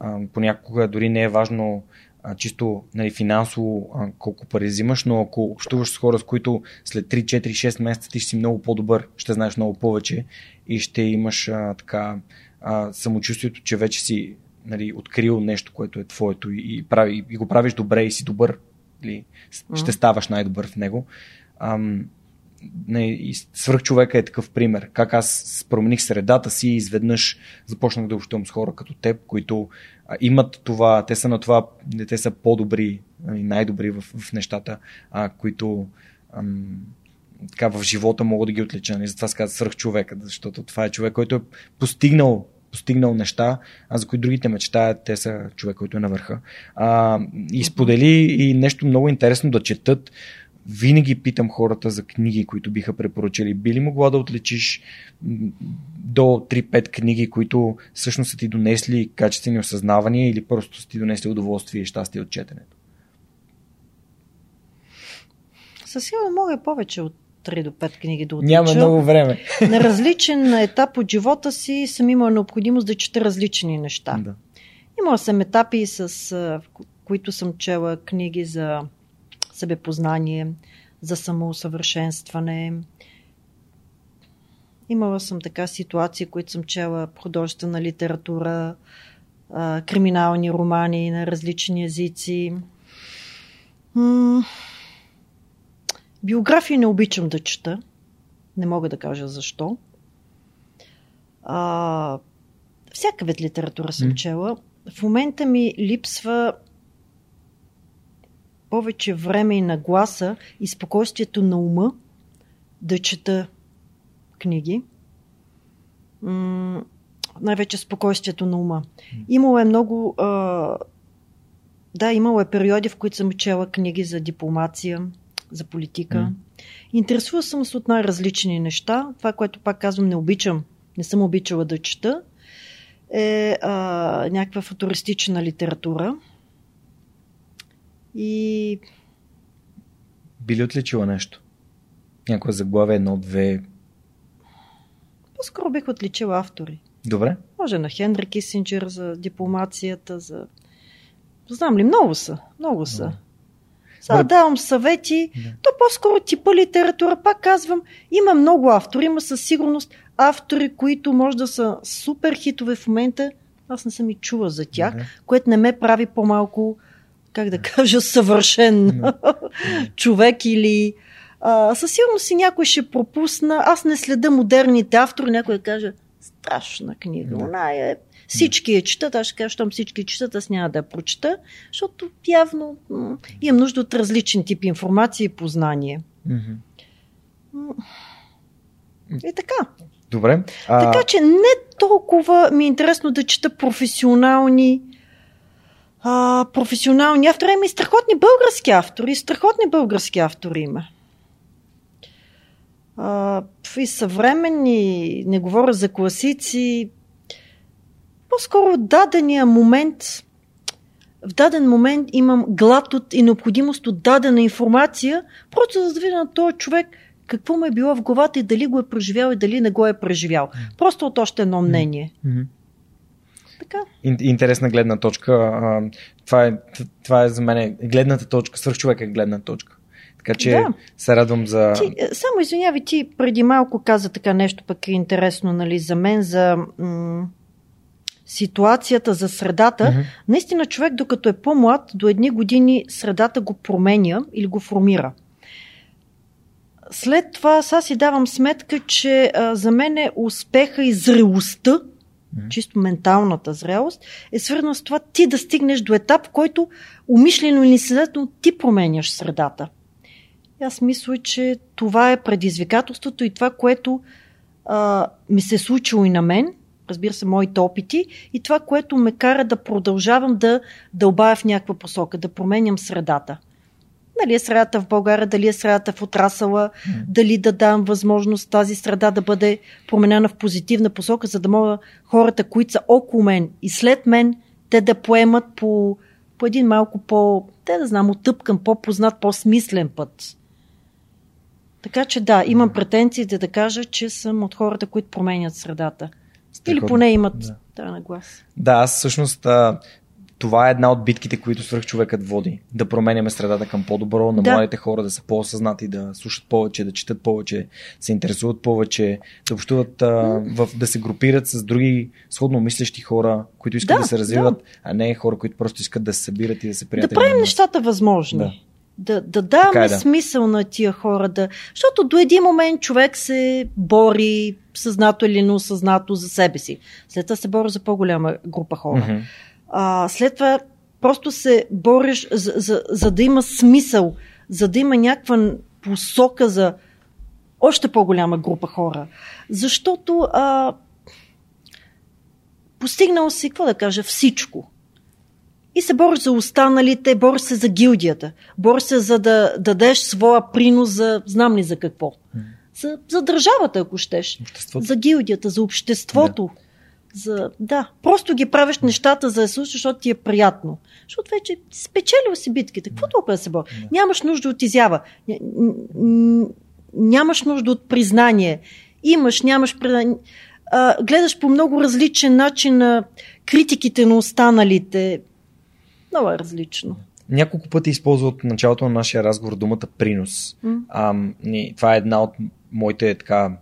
А, понякога дори не е важно а, чисто нали, финансово а, колко пари взимаш, но ако общуваш с хора, с които след 3, 4, 6 месеца ти ще си много по-добър, ще знаеш много повече и ще имаш а, така а, самочувствието, че вече си нали, открил нещо, което е твоето и, и, прави, и го правиш добре и си добър. Или ще ставаш най-добър в него. Ам, не, и свръхчовека е такъв пример. Как аз промених средата си и изведнъж започнах да общувам с хора като теб, които а, имат това, те са на това, те са по-добри и най-добри в, в нещата, а, които ам, така в живота мога да ги отлича. И затова се казва свръхчовека, защото това е човек, който е постигнал постигнал неща, а за които другите мечтаят, те са човек, който е на върха. И сподели и нещо много интересно да четат. Винаги питам хората за книги, които биха препоръчали. Би ли могла да отличиш до 3-5 книги, които всъщност са ти донесли качествени осъзнавания или просто са ти донесли удоволствие и щастие от четенето? Със сигурно мога и повече от 3 до 5 книги да отлича. Няма много време. На различен етап от живота си съм имала необходимост да чета различни неща. Да. Имала съм етапи, с които съм чела книги за себепознание, за самоусъвършенстване. Имала съм така ситуации, които съм чела художествена литература, криминални романи на различни езици. Биографии не обичам да чета. Не мога да кажа защо. А, всяка вид литература съм чела. В момента ми липсва повече време и нагласа и спокойствието на ума да чета книги. М- най-вече спокойствието на ума. Имало е много. А, да, имало е периоди, в които съм чела книги за дипломация, за политика. М. Интересува съм се от най-различни неща. Това, което пак казвам, не обичам, не съм обичала да чета, е а, някаква футуристична литература. И Би ли отличила нещо? Някое заглавие, едно, две. по-скоро бих отличила автори. Добре? Може на Хенри Кисинджер за дипломацията, за Знам ли, много са. Много са. Да. Давам съвети. Да. То по-скоро типа литература. Пак казвам, има много автори. Има със сигурност автори, които може да са супер хитове в момента. Аз не съм и чула за тях, Да. което не ме прави по-малко, как да кажа, съвършен човек или... А, със сигурност си някой ще пропусна. Аз не следа модерните автори. Някой да каже, страшна книга. Да. Она е всички я четат, аз ще кажа, щом всички четат, аз няма да я прочета, защото явно м- имам нужда от различен тип информация и познание. Мгм. И така. Добре. А, Така че не толкова ми е интересно да чета професионални а, професионални автори. Има и страхотни български автори. Страхотни български автори има. А, и съвременни, не говоря за класици. По-скоро в дадения момент в даден момент имам глад от и необходимост от дадена информация, просто за да видя на този човек какво му е било в главата и дали го е преживял и дали не го е преживял. Просто от още едно мнение. Така. Ин- интересна гледна точка. Това, е, това е за мен гледната точка, свърх човек е гледна точка. Така че Да. се радвам за... Ти, е, само извинявай, ти преди малко каза така нещо пък е интересно нали, за мен, за м- ситуацията, за средата. Мгм. Наистина човек, докато е по-млад, до едни години средата го променя или го формира. След това сега си давам сметка, че а, за мен е успеха и зрелостта, Мгм. чисто менталната зрелост, е свързана с това ти да стигнеш до етап, в който умишлено или следно ти променяш средата. И аз мисля, че това е предизвикателството и това, което а, ми се е случило и на мен, разбира се, моите опити, и това, което ме кара да продължавам да дълбая в някаква посока, да променям средата. Дали е средата в България, дали е средата в отрасъла, Мгм. дали да дам възможност тази среда да бъде променена в позитивна посока, за да могат хората, които са около мен и след мен, те да поемат по, по един малко по, те да знам, отъпкан, по-познат, по-смислен път. Така че да, имам претенциите да кажа, че съм от хората, които променят средата. Или поне имат Да. да. тази наглас. Да, аз всъщност а, това е една от битките, които свръхчовекът води. Да променяме средата към по-добро, на Да. младите хора да са по-осъзнати, да слушат повече, да четат повече, се интересуват повече, да общуват, а, в, да се групират с други сходно мислещи хора, които искат да, Да, се развиват, а не хора, които просто искат да се събират и да се Да приятели. правим нещата възможни. Да. Да, да даваме е, да. смисъл на тия хора. Да... Защото до един момент човек се бори съзнато или неосъзнато за себе си. След това се бори за по-голяма група хора. Мгм. А, след това просто се бориш за, за, за да има смисъл, за да има някаква посока за още по-голяма група хора. Защото а, постигнал си, какво да кажа, всичко. И се бориш за останалите, бориш се за гилдията, бориш се за да дадеш своя принос за знам ли за какво. За, за държавата, ако щеш. Обществото. За гилдията, за обществото. Да. За, да, просто ги правиш нещата за да слушаш, защото ти е приятно. Защото вече спечелил си битките. Какво толкова да се бори? Нямаш нужда от изява. Нямаш нужда от признание. Имаш, нямаш признание. А, гледаш по много различен начин на критиките на останалите. Много е различно. Няколко пъти използва от началото на нашия разговор думата принос. Ам, ни, това е една от моите така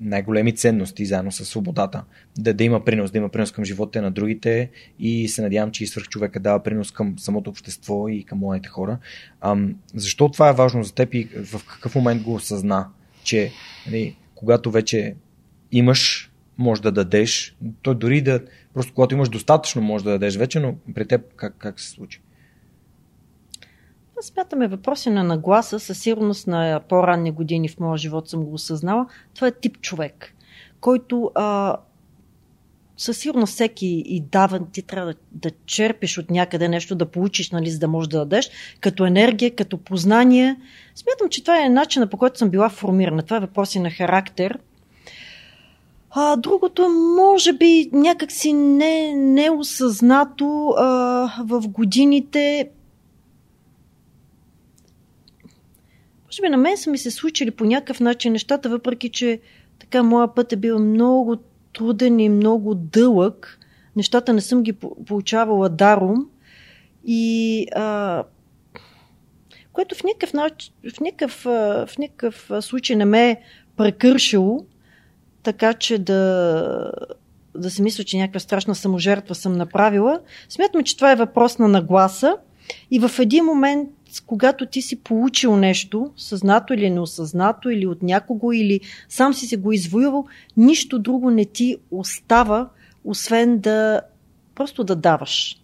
най-големи ценности, заедно с свободата. Да, да има принос, да има принос към живота на другите и се надявам, че и свърх човека дава принос към самото общество и към младите хора. Ам, защо това е важно за теб и в какъв момент го осъзна, че нали, когато вече имаш, може да дадеш, той дори да, просто когато имаш достатъчно, може да дадеш вече, но при теб как, как се случи? Това смятаме въпроси на нагласа, със сигурност на по-ранни години в моя живот съм го осъзнала. Това е тип човек, който а, със сигурност всеки и дава, ти трябва да, да черпиш от някъде нещо, да получиш, нали, за да можеш да дадеш, като енергия, като познание. Смятам, че това е начинът по който съм била формирана. Това е въпроси на характер. А, другото може би, някакси не, неосъзнато а, в годините може би на мен са ми се случили по някакъв начин нещата, въпреки че така моя път е бил много труден и много дълъг. Нещата не съм ги по- получавала даром. И а, което в никакъв, в, никакъв, в никакъв случай не ме е прекършило, така че да, да си мисля, че някаква страшна саможертва съм направила. Смятам, че това е въпрос на нагласа и в един момент, когато ти си получил нещо, съзнато или неосъзнато, или от някого, или сам си се го извоювал, нищо друго не ти остава, освен да просто да даваш.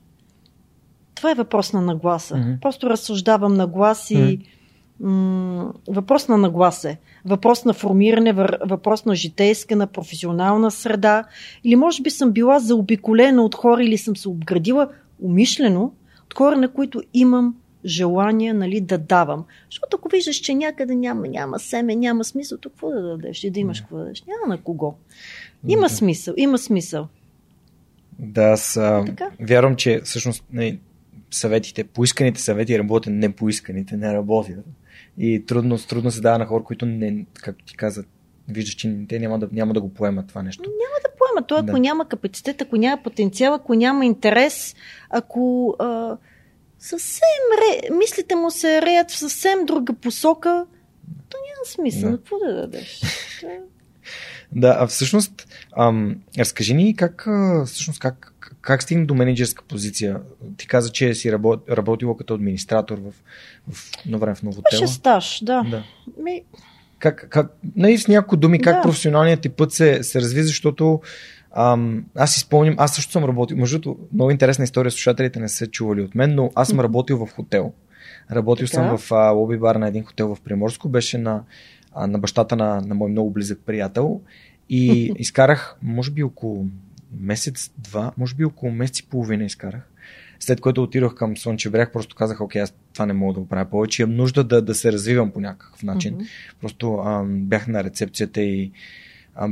Това е въпрос на нагласа. Mm-hmm. Просто разсъждавам наглас и mm-hmm. М- въпрос на наглас е. Въпрос на формиране, въпрос на житейска, на професионална среда. Или може би съм била заобиколена от хора или съм се обградила умишлено от хора, на които имам желание нали, да давам. Защото ако виждаш, че някъде няма, няма семе, няма смисъл, то какво да дадеш и да имаш какво да дадеш? Няма на кого. Има да. смисъл, има смисъл. Да, аз а, вярвам, че всъщност нали, съветите, поисканите съвети работят, не поисканите не работят. И трудно, трудно се дава на хора, които не, както ти каза, виждаш, че те няма да, няма да го поемат това нещо. Няма да поемат. То, ако да. няма капацитет, ако няма потенциал, ако няма интерес, ако а, съвсем ре, мислите му се реят в съвсем друга посока, то няма смисъл. Да. Какво да дадеш? Да, а всъщност, ам, разкажи ни как, всъщност, как, как стигна до менеджерска позиция? Ти каза, че си работ, работила като администратор в, в, на време в Новотела. Беше стаж, да. да. Ми... Как, как, нали, с някои думи, как да. професионалният ти път се, се разви, защото ам, аз си спомням, аз също съм работил, между другото, много интересна история, слушателите не са чували от мен, но аз съм работил в хотел. Работил така? съм в а, лоби бар на един хотел в Приморско, беше на на бащата на, на мой много близък приятел и изкарах, може би около месец-два, може би около месец и половина изкарах. След което отидох към Слънче бряг, просто казах, окей, аз това не мога да го правя повече. Имам нужда да, да се развивам по някакъв начин. Mm-hmm. Просто ам, бях на рецепцията и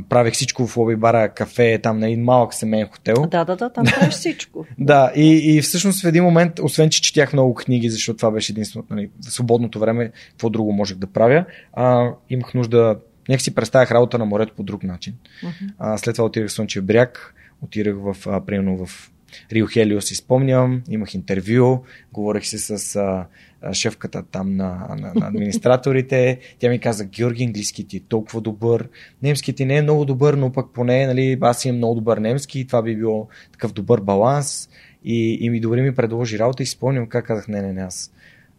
правих всичко в лоби бара, кафе, там на един малък семейен хотел. Да, да, да, там правиш всичко. да, и, и всъщност в един момент, освен че четях много книги, защото това беше единственото, нали, свободното време, какво друго можех да правя, а, имах нужда, нека си представях работа на морето по друг начин. Uh-huh. А, след това отидах в Слънчев бряг, отидах в, а, примерно в Рио Хелио си спомням, имах интервю, говорех си с а, шефката там на, на, на администраторите. Тя ми каза, Георги, английски ти е толкова добър, немски ти не е много добър, но пък поне нали, аз имам много добър немски и това би било такъв добър баланс. И, и ми добре ми предложи работа и спомням как казах, не, не, не, аз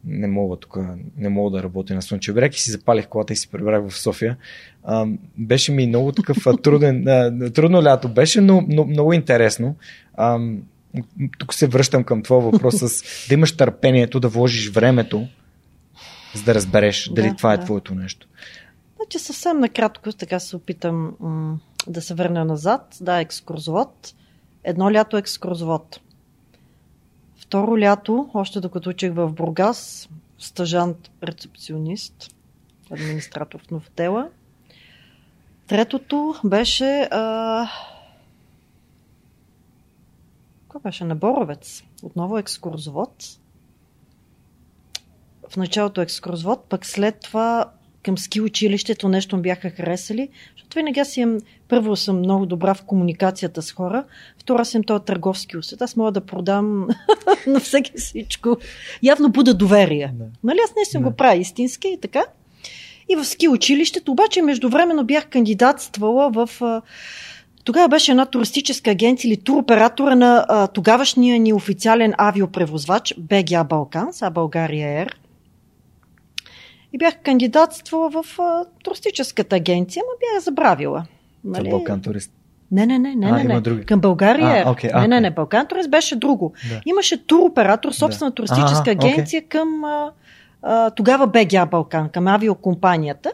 не мога тук, не мога да работя на Слънчев бряг и си запалих колата и си прибрах в София. А, беше ми много такъв труден, трудно лято беше, но, но много интересно. А, тук се връщам към твоя въпрос с да имаш търпението, да вложиш времето, за да разбереш дали да, това е да. твоето нещо. Значи съвсем накратко така се опитам м- да се върна назад. Да, екскурзовод. Едно лято екскурзовод. Второ лято, още докато учих в Бургас, стъжант рецепционист, администратор в Новтела. Третото беше а, кой беше? На Боровец. Отново екскурзовод. В началото екскурзовод, пък след това към ски училището нещо ми бяха харесали, защото винаги аз имам, първо съм много добра в комуникацията с хора, второ съм този търговски усет. Аз мога да продам на всеки всичко. Явно буда доверие. Да. Нали аз не съм да. го правя истински и така. И в ски училището, обаче междувременно бях кандидатствала в тогава беше една туристическа агенция или туроператора на а, тогавашния ни официален авиопревозвач БГА Балканс, а България Ер. И бях кандидатствала в а, туристическата агенция, но бях забравила. Нали? Балкан турист. Не, не, не, не, а, не, не. Към България. А, okay, не, не, не, Балкан турист беше друго. Да. Имаше туроператор, собствена да. туристическа а, агенция okay. към а, а, тогава БГА Балкан, към авиокомпанията.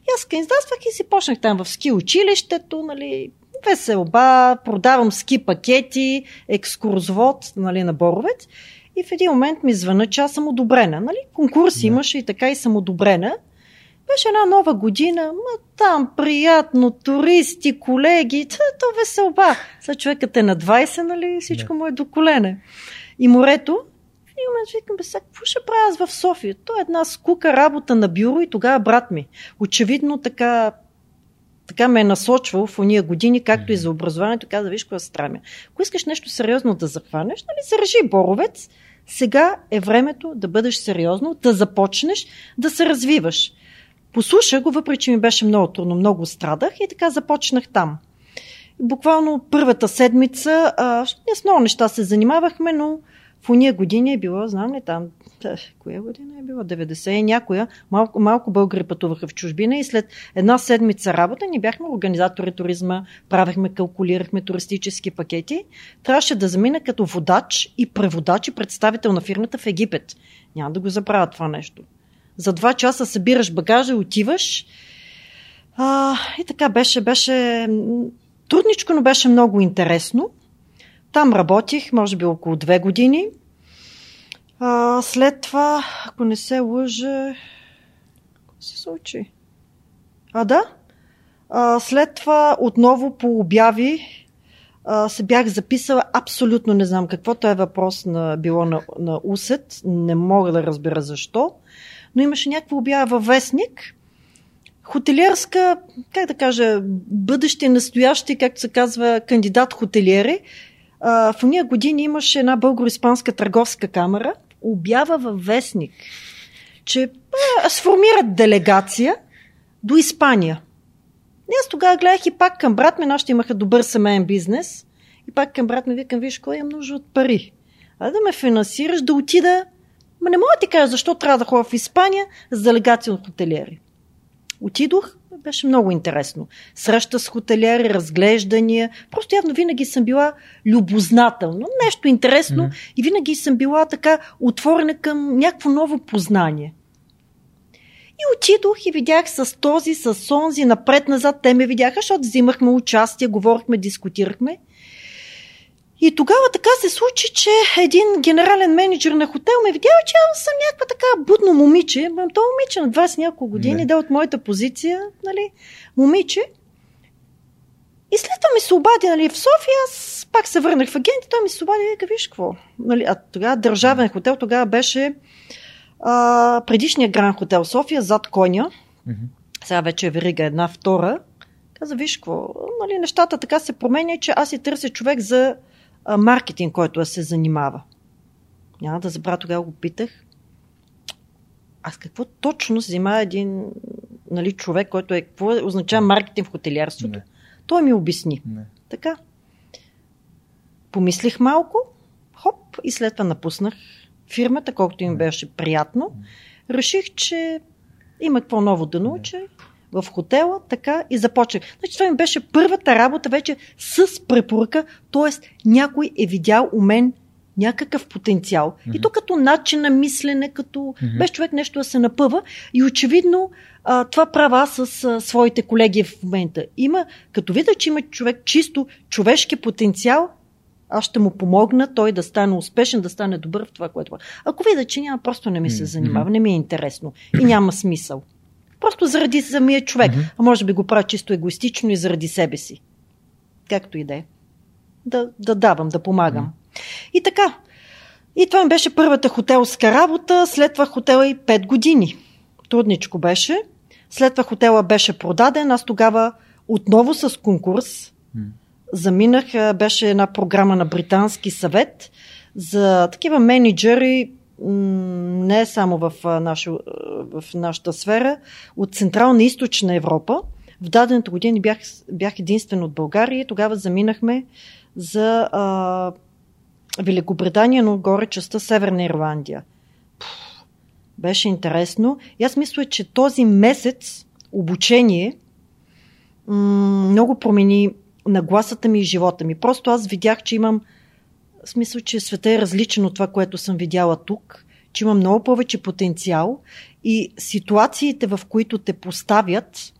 И аз кандидатствах и си почнах там в ски училището, нали, веселба, продавам ски пакети, екскурзовод нали, на Боровец. И в един момент ми звъна, че аз съм одобрена. Нали? Конкурс да. имаше и така и съм одобрена. Беше една нова година, ма там приятно, туристи, колеги, то, то веселба. Сега човекът е на 20, нали, всичко да. му е до колене. И морето, и момент викам, бе, сега, какво ще правя аз в София? То е една скука работа на бюро и тогава брат ми. Очевидно така така ме е насочвал в уния години, както и за образованието, каза, виж какво страмя. Ако искаш нещо сериозно да захванеш, нали, се реши Боровец, сега е времето да бъдеш сериозно, да започнеш да се развиваш. Послушах го, въпреки че ми беше много трудно, много страдах и така започнах там. Буквално първата седмица, а, с много неща се занимавахме, но в уния години е било, знам ли там, коя година е било, 90 и някоя, малко, малко българи пътуваха в чужбина и след една седмица работа ни бяхме организатори туризма, правихме, калкулирахме туристически пакети. Трябваше да замина като водач и преводач и представител на фирмата в Египет. Няма да го забравя това нещо. За два часа събираш багажа отиваш. А, и така беше, беше трудничко, но беше много интересно. Там работих, може би около две години. А, след това, ако не се лъжа, какво се случи? А, да. А, след това отново по обяви се бях записала абсолютно не знам какво. Това е въпрос на, било на, на усет. Не мога да разбера защо. Но имаше някаква обява във вестник. Хотелиерска, как да кажа, бъдеще, настояще, както се казва, кандидат хотелиери а, в уния години имаше една българо-испанска търговска камера, обява във вестник, че а, сформират делегация до Испания. И аз тогава гледах и пак към брат ми, нашите имаха добър семейен бизнес. И пак към брат ми викам, виж, кой имам нужда от пари. А да ме финансираш, да отида. Ма не мога да ти кажа защо трябва да ходя в Испания с делегация от хотелиери. Отидох, беше много интересно. Среща с хотелиери, разглеждания. Просто явно винаги съм била любознателна. Нещо интересно mm-hmm. и винаги съм била така отворена към някакво ново познание. И отидох и видях с този, с онзи, напред-назад. Те ме видяха, защото взимахме участие, говорихме, дискутирахме. И тогава така се случи, че един генерален менеджер на хотел ме видява, че аз съм някаква така будно момиче. То момиче на 20 няколко години, да от моята позиция, нали, момиче. И след това ми се обади нали, в София, аз пак се върнах в агент и той ми се обади, вика, виж какво. Нали, а тогава държавен хотел, тогава беше а, предишния Гран хотел София, зад коня. Mm-hmm. Сега вече е верига една, втора. Каза, виж какво, нали, нещата така се променя, че аз си търся човек за маркетинг, който да се занимава. Няма да забравя, тогава го питах. Аз какво точно се занимава един нали, човек, който е, какво означава маркетинг в хотелиарството? Не. Той ми обясни. Не. Така. Помислих малко, хоп, и след това напуснах фирмата, колкото им беше приятно. Реших, че има какво ново да науча в хотела, така и започнах. Значи това ми беше първата работа вече с препоръка, т.е. някой е видял у мен някакъв потенциал. Mm-hmm. И то като начин на мислене, като mm-hmm. без човек нещо да се напъва. И очевидно а, това права с а, своите колеги в момента. Има, като видя, че има човек чисто човешки потенциал, аз ще му помогна той да стане успешен, да стане добър в това, което. Ако видя, че няма, просто не ми се занимава, не ми е интересно и няма смисъл. Просто заради самия човек. Mm-hmm. А може би го правя чисто егоистично и заради себе си. Както и да е. Да, да давам, да помагам. Mm-hmm. И така. И това ми беше първата хотелска работа. След това хотела и 5 години. Трудничко беше. След това хотела беше продаден. Аз тогава отново с конкурс mm-hmm. заминах. Беше една програма на Британски съвет за такива менеджери, не само в, наша, в нашата сфера, от Централна и Източна Европа. В дадената година бях, бях единствен от България и тогава заминахме за а, Великобритания, но горе частта Северна Ирландия. Пух, беше интересно. И аз мисля, че този месец обучение м- много промени нагласата ми и живота ми. Просто аз видях, че имам в смисъл, че света е различен от това, което съм видяла тук, че има много повече потенциал и ситуациите, в които те поставят,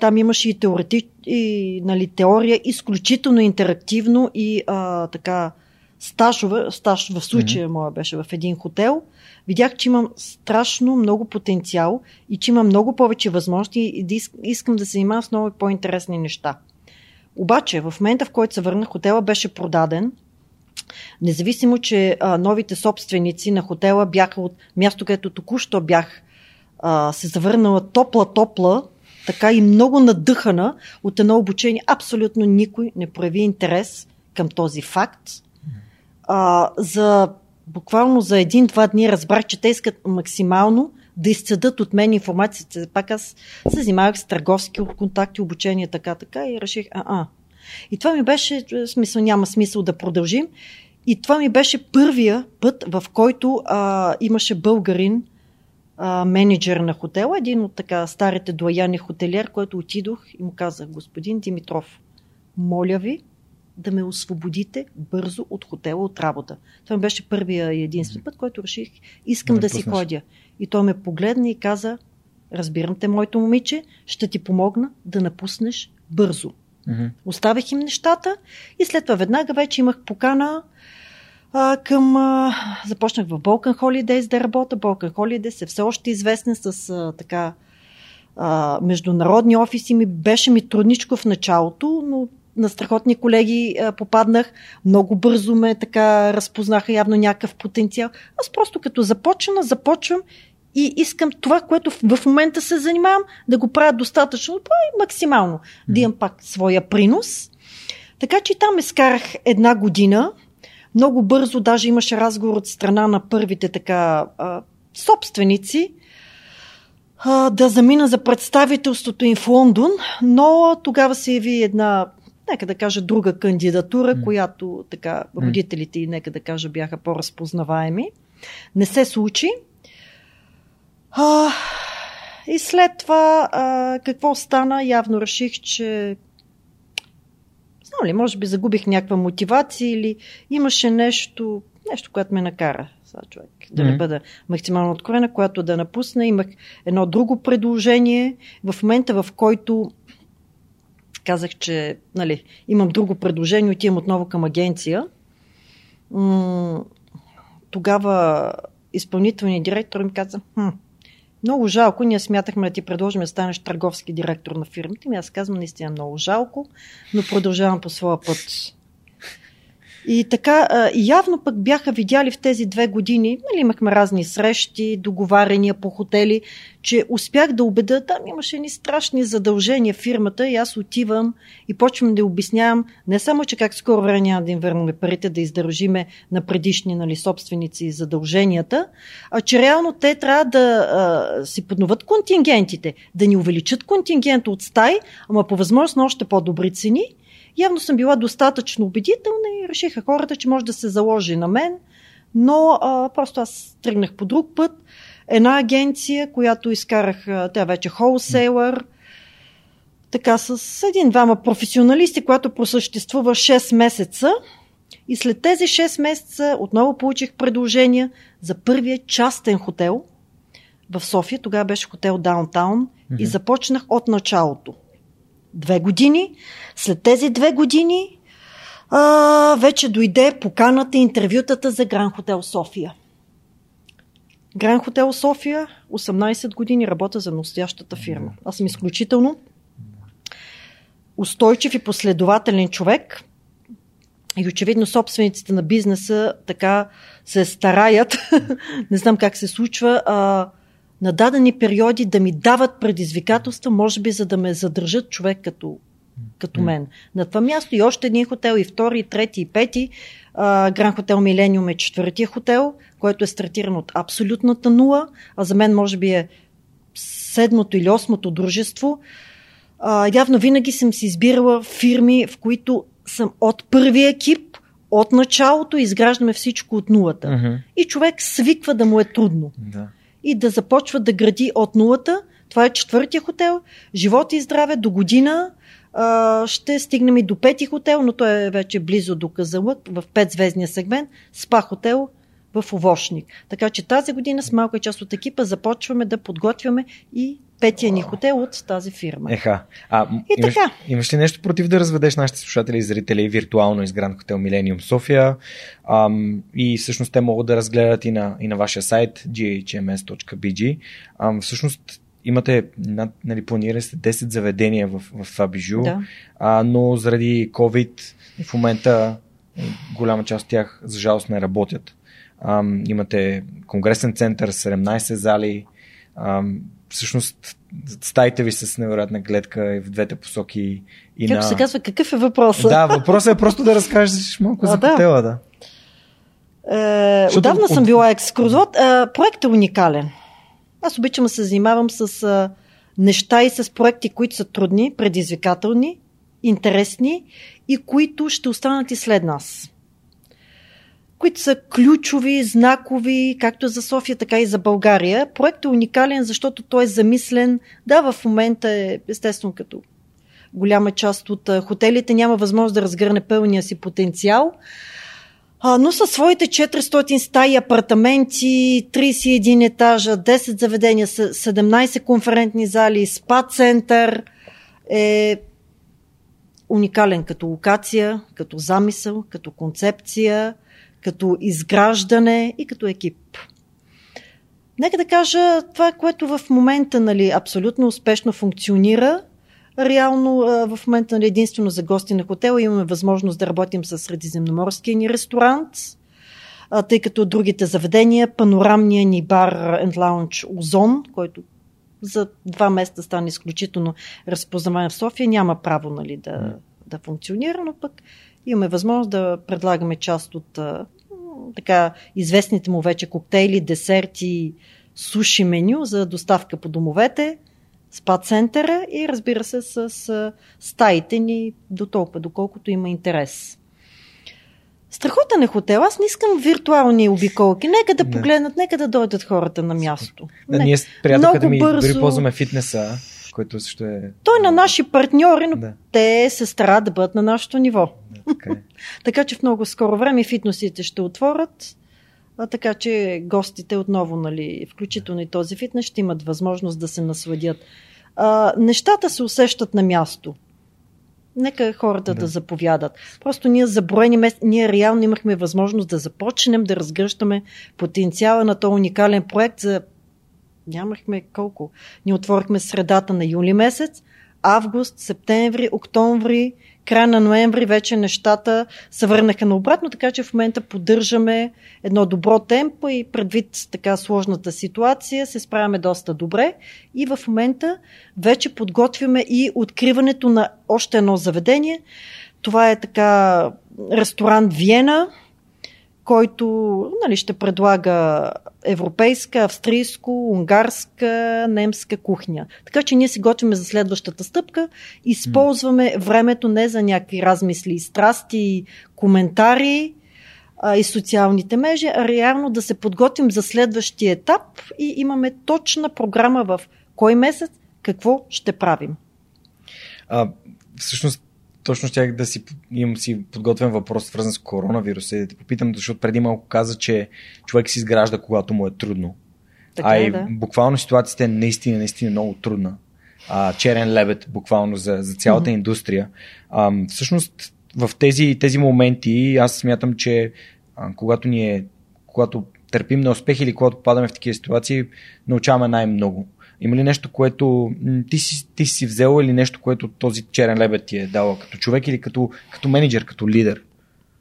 там имаше и, теорети, и нали, теория, изключително интерактивно и а, така стажове, стаж в случая mm-hmm. моя беше в един хотел, видях, че имам страшно много потенциал и че имам много повече възможности и да искам да се занимавам с много по-интересни неща. Обаче, в момента, в който се върнах, хотела беше продаден – Независимо, че а, новите собственици на хотела бяха от място, където току-що бях а, се завърнала топла-топла, така и много надъхана от едно обучение, абсолютно никой не прояви интерес към този факт. А, за буквално за един-два дни разбрах, че те искат максимално да изцедат от мен информацията. Пак аз се занимавах с търговски контакти, обучение, така, така и реших, а-а. И това ми беше, смисъл, няма смисъл да продължим. И това ми беше първия път, в който а, имаше българин, а, менеджер на хотела, един от така старите дояни хотелиер, който отидох и му казах, господин Димитров, моля ви да ме освободите бързо от хотела, от работа. Това ми беше първия и единствен път, който реших, искам да, да си ходя. И той ме погледна и каза, разбирам те, моето момиче, ще ти помогна да напуснеш бързо. Mm-hmm. Оставих им нещата и след това веднага вече имах покана а, към... А, започнах в Balkan Holidays да работя. Balkan Holidays е все още известен с а, така а, международни офиси. Ми, беше ми трудничко в началото, но на страхотни колеги а, попаднах. Много бързо ме така разпознаха явно някакъв потенциал. Аз просто като започна, започвам и искам това, което в момента се занимавам, да го правя достатъчно и максимално. Да имам пак своя принос. Така че там изкарах една година. Много бързо даже имаше разговор от страна на първите така а, собственици а, да замина за представителството им в Лондон, но тогава се яви една нека да кажа, друга кандидатура, mm. която така родителите и нека да кажа бяха по-разпознаваеми. Не се случи. А, и след това а, какво стана? Явно реших, че знам ли, може би загубих някаква мотивация или имаше нещо, нещо, което ме накара сега човек, да не бъда максимално откровена, която да напусна. Имах едно друго предложение в момента, в който казах, че нали, имам друго предложение, отивам отново към агенция. М- тогава изпълнителният директор ми каза, хм, много жалко, ние смятахме да ти предложим да станеш търговски директор на фирмите. Ми аз казвам, наистина много жалко, но продължавам по своя път. И така, явно пък бяха видяли в тези две години, нали, имахме разни срещи, договаряния по хотели, че успях да убеда, там имаше ни страшни задължения в фирмата и аз отивам и почвам да обяснявам. Не само, че как скоро време няма да им върнем парите, да издържиме на предишни нали, собственици задълженията, а че реално те трябва да а, си подноват контингентите, да ни увеличат контингента от стаи, ама по възможност на още по-добри цени – Явно съм била достатъчно убедителна и решиха хората, че може да се заложи на мен, но а, просто аз тръгнах по друг път. Една агенция, която изкарах, тя вече холсейлър, така с един-двама професионалисти, която просъществува 6 месеца. И след тези 6 месеца отново получих предложения за първия частен хотел в София. Тогава беше хотел Даунтаун mm-hmm. и започнах от началото две години. След тези две години а, вече дойде поканата интервютата за Гран Хотел София. Гран Хотел София, 18 години работя за настоящата фирма. Аз съм изключително устойчив и последователен човек. И очевидно собствениците на бизнеса така се стараят, не знам как се случва, а, на дадени периоди да ми дават предизвикателства, може би за да ме задържат човек като, като мен. На това място и още един хотел, и втори, и трети, и пети. Гран хотел Милениум е четвъртия хотел, който е стартиран от абсолютната нула, а за мен може би е седмото или осмото дружество. А, явно винаги съм си избирала фирми, в които съм от първия екип, от началото изграждаме всичко от нулата. Uh-huh. И човек свиква да му е трудно. Да и да започва да гради от нулата. Това е четвъртия хотел. Живот и здраве до година а, ще стигнем и до пети хотел, но той е вече близо до Казалък, в петзвездния сегмент, спа хотел в Овошник. Така че тази година с малка част от екипа започваме да подготвяме и петия ни хотел от тази фирма. Еха. А, и имаш, така. Имаш ли нещо против да разведеш нашите слушатели и зрители виртуално из Гранд Хотел Милениум София? Ам, и всъщност те могат да разгледат и на, и на вашия сайт ghms.bg. Ам, всъщност имате, над, нали, планирали сте 10 заведения в, в това бижу, да. а, но заради COVID в момента голяма част от тях за жалост не работят. Ам, имате конгресен център, 17 зали, ам, всъщност стаите ви с невероятна гледка и в двете посоки. И как на... се казва, какъв е въпросът? Да, въпросът е просто да разкажеш малко а, за да. хотела, да. Е, отдавна съм била екскурзовод. Е, проектът е уникален. Аз обичам да се занимавам с е, неща и с проекти, които са трудни, предизвикателни, интересни и които ще останат и след нас. Които са ключови, знакови, както за София, така и за България. Проектът е уникален, защото той е замислен. Да, в момента е, естествено, като голяма част от хотелите няма възможност да разгърне пълния си потенциал, но със своите 400 стаи, апартаменти, 31 етажа, 10 заведения, 17 конферентни зали, спа център е уникален като локация, като замисъл, като концепция, като изграждане и като екип. Нека да кажа това, което в момента нали, абсолютно успешно функционира Реално в момента нали, единствено за гости на хотела имаме възможност да работим с средиземноморския ни ресторант, тъй като другите заведения, панорамния ни бар and lounge Озон, който за два месеца стане изключително разпознаване в София, няма право нали, да, да функционира, но пък имаме възможност да предлагаме част от така известните му вече коктейли, десерти, суши меню за доставка по домовете спа центъра и разбира се с, стаите ни до толкова, доколкото има интерес. Страхотен е хотел. Аз не искам виртуални обиколки. Нека да погледнат, нека да дойдат хората на място. Да, ние с приятелката ми бързо... дори ползваме фитнеса, който също е... Той е на наши партньори, но да. те се старат да бъдат на нашето ниво. Така, е. така че в много скоро време фитнесите ще отворят а, така че гостите отново, нали, включително и този фитнес, ще имат възможност да се насладят. А, нещата се усещат на място. Нека хората да. да заповядат. Просто ние за броени месеци, ние реално имахме възможност да започнем да разгръщаме потенциала на този уникален проект за нямахме колко. Ние отворихме средата на юли месец, август, септември, октомври, края на ноември вече нещата се върнаха наобратно, така че в момента поддържаме едно добро темпо и предвид така сложната ситуация се справяме доста добре и в момента вече подготвяме и откриването на още едно заведение. Това е така ресторант Виена, който нали, ще предлага европейска, австрийско, унгарска, немска кухня. Така че ние се готвиме за следващата стъпка, използваме времето не за някакви размисли, страсти, коментари а, и социалните мрежи, а реално да се подготвим за следващия етап и имаме точна програма в кой месец какво ще правим. А, всъщност точно щях да си имам си подготвен въпрос, свързан с коронавируса и да те попитам, защото преди малко каза, че човек си изгражда, когато му е трудно. Така а е, и да. буквално ситуацията е наистина, наистина много трудна. А, черен лебед, буквално за, за цялата mm-hmm. индустрия. А, всъщност, в тези, тези моменти аз смятам, че а, когато ние, когато търпим неуспех или когато падаме в такива ситуации, научаваме най-много. Има ли нещо, което ти си, ти си взел или нещо, което този черен лебед ти е дал като човек или като, като менеджер, като лидер?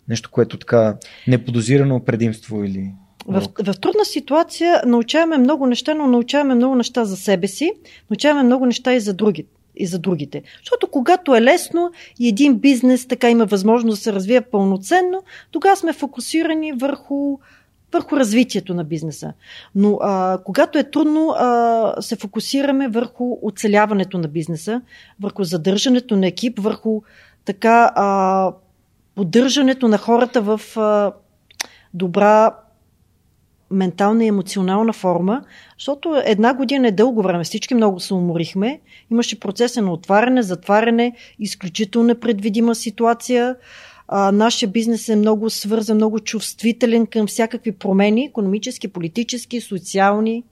Нещо, което така неподозирано предимство или... В, в трудна ситуация научаваме много неща, но научаваме много неща за себе си, научаваме много неща и за другите и за другите. Защото когато е лесно и един бизнес така има възможност да се развие пълноценно, тогава сме фокусирани върху върху развитието на бизнеса. Но а, когато е трудно, а, се фокусираме върху оцеляването на бизнеса, върху задържането на екип, върху така а, поддържането на хората в а, добра ментална и емоционална форма, защото една година е дълго време. Всички много се уморихме. Имаше процеса на отваряне, затваряне, изключително непредвидима ситуация. А, нашия бизнес е много свързан, много чувствителен към всякакви промени, економически, политически, социални.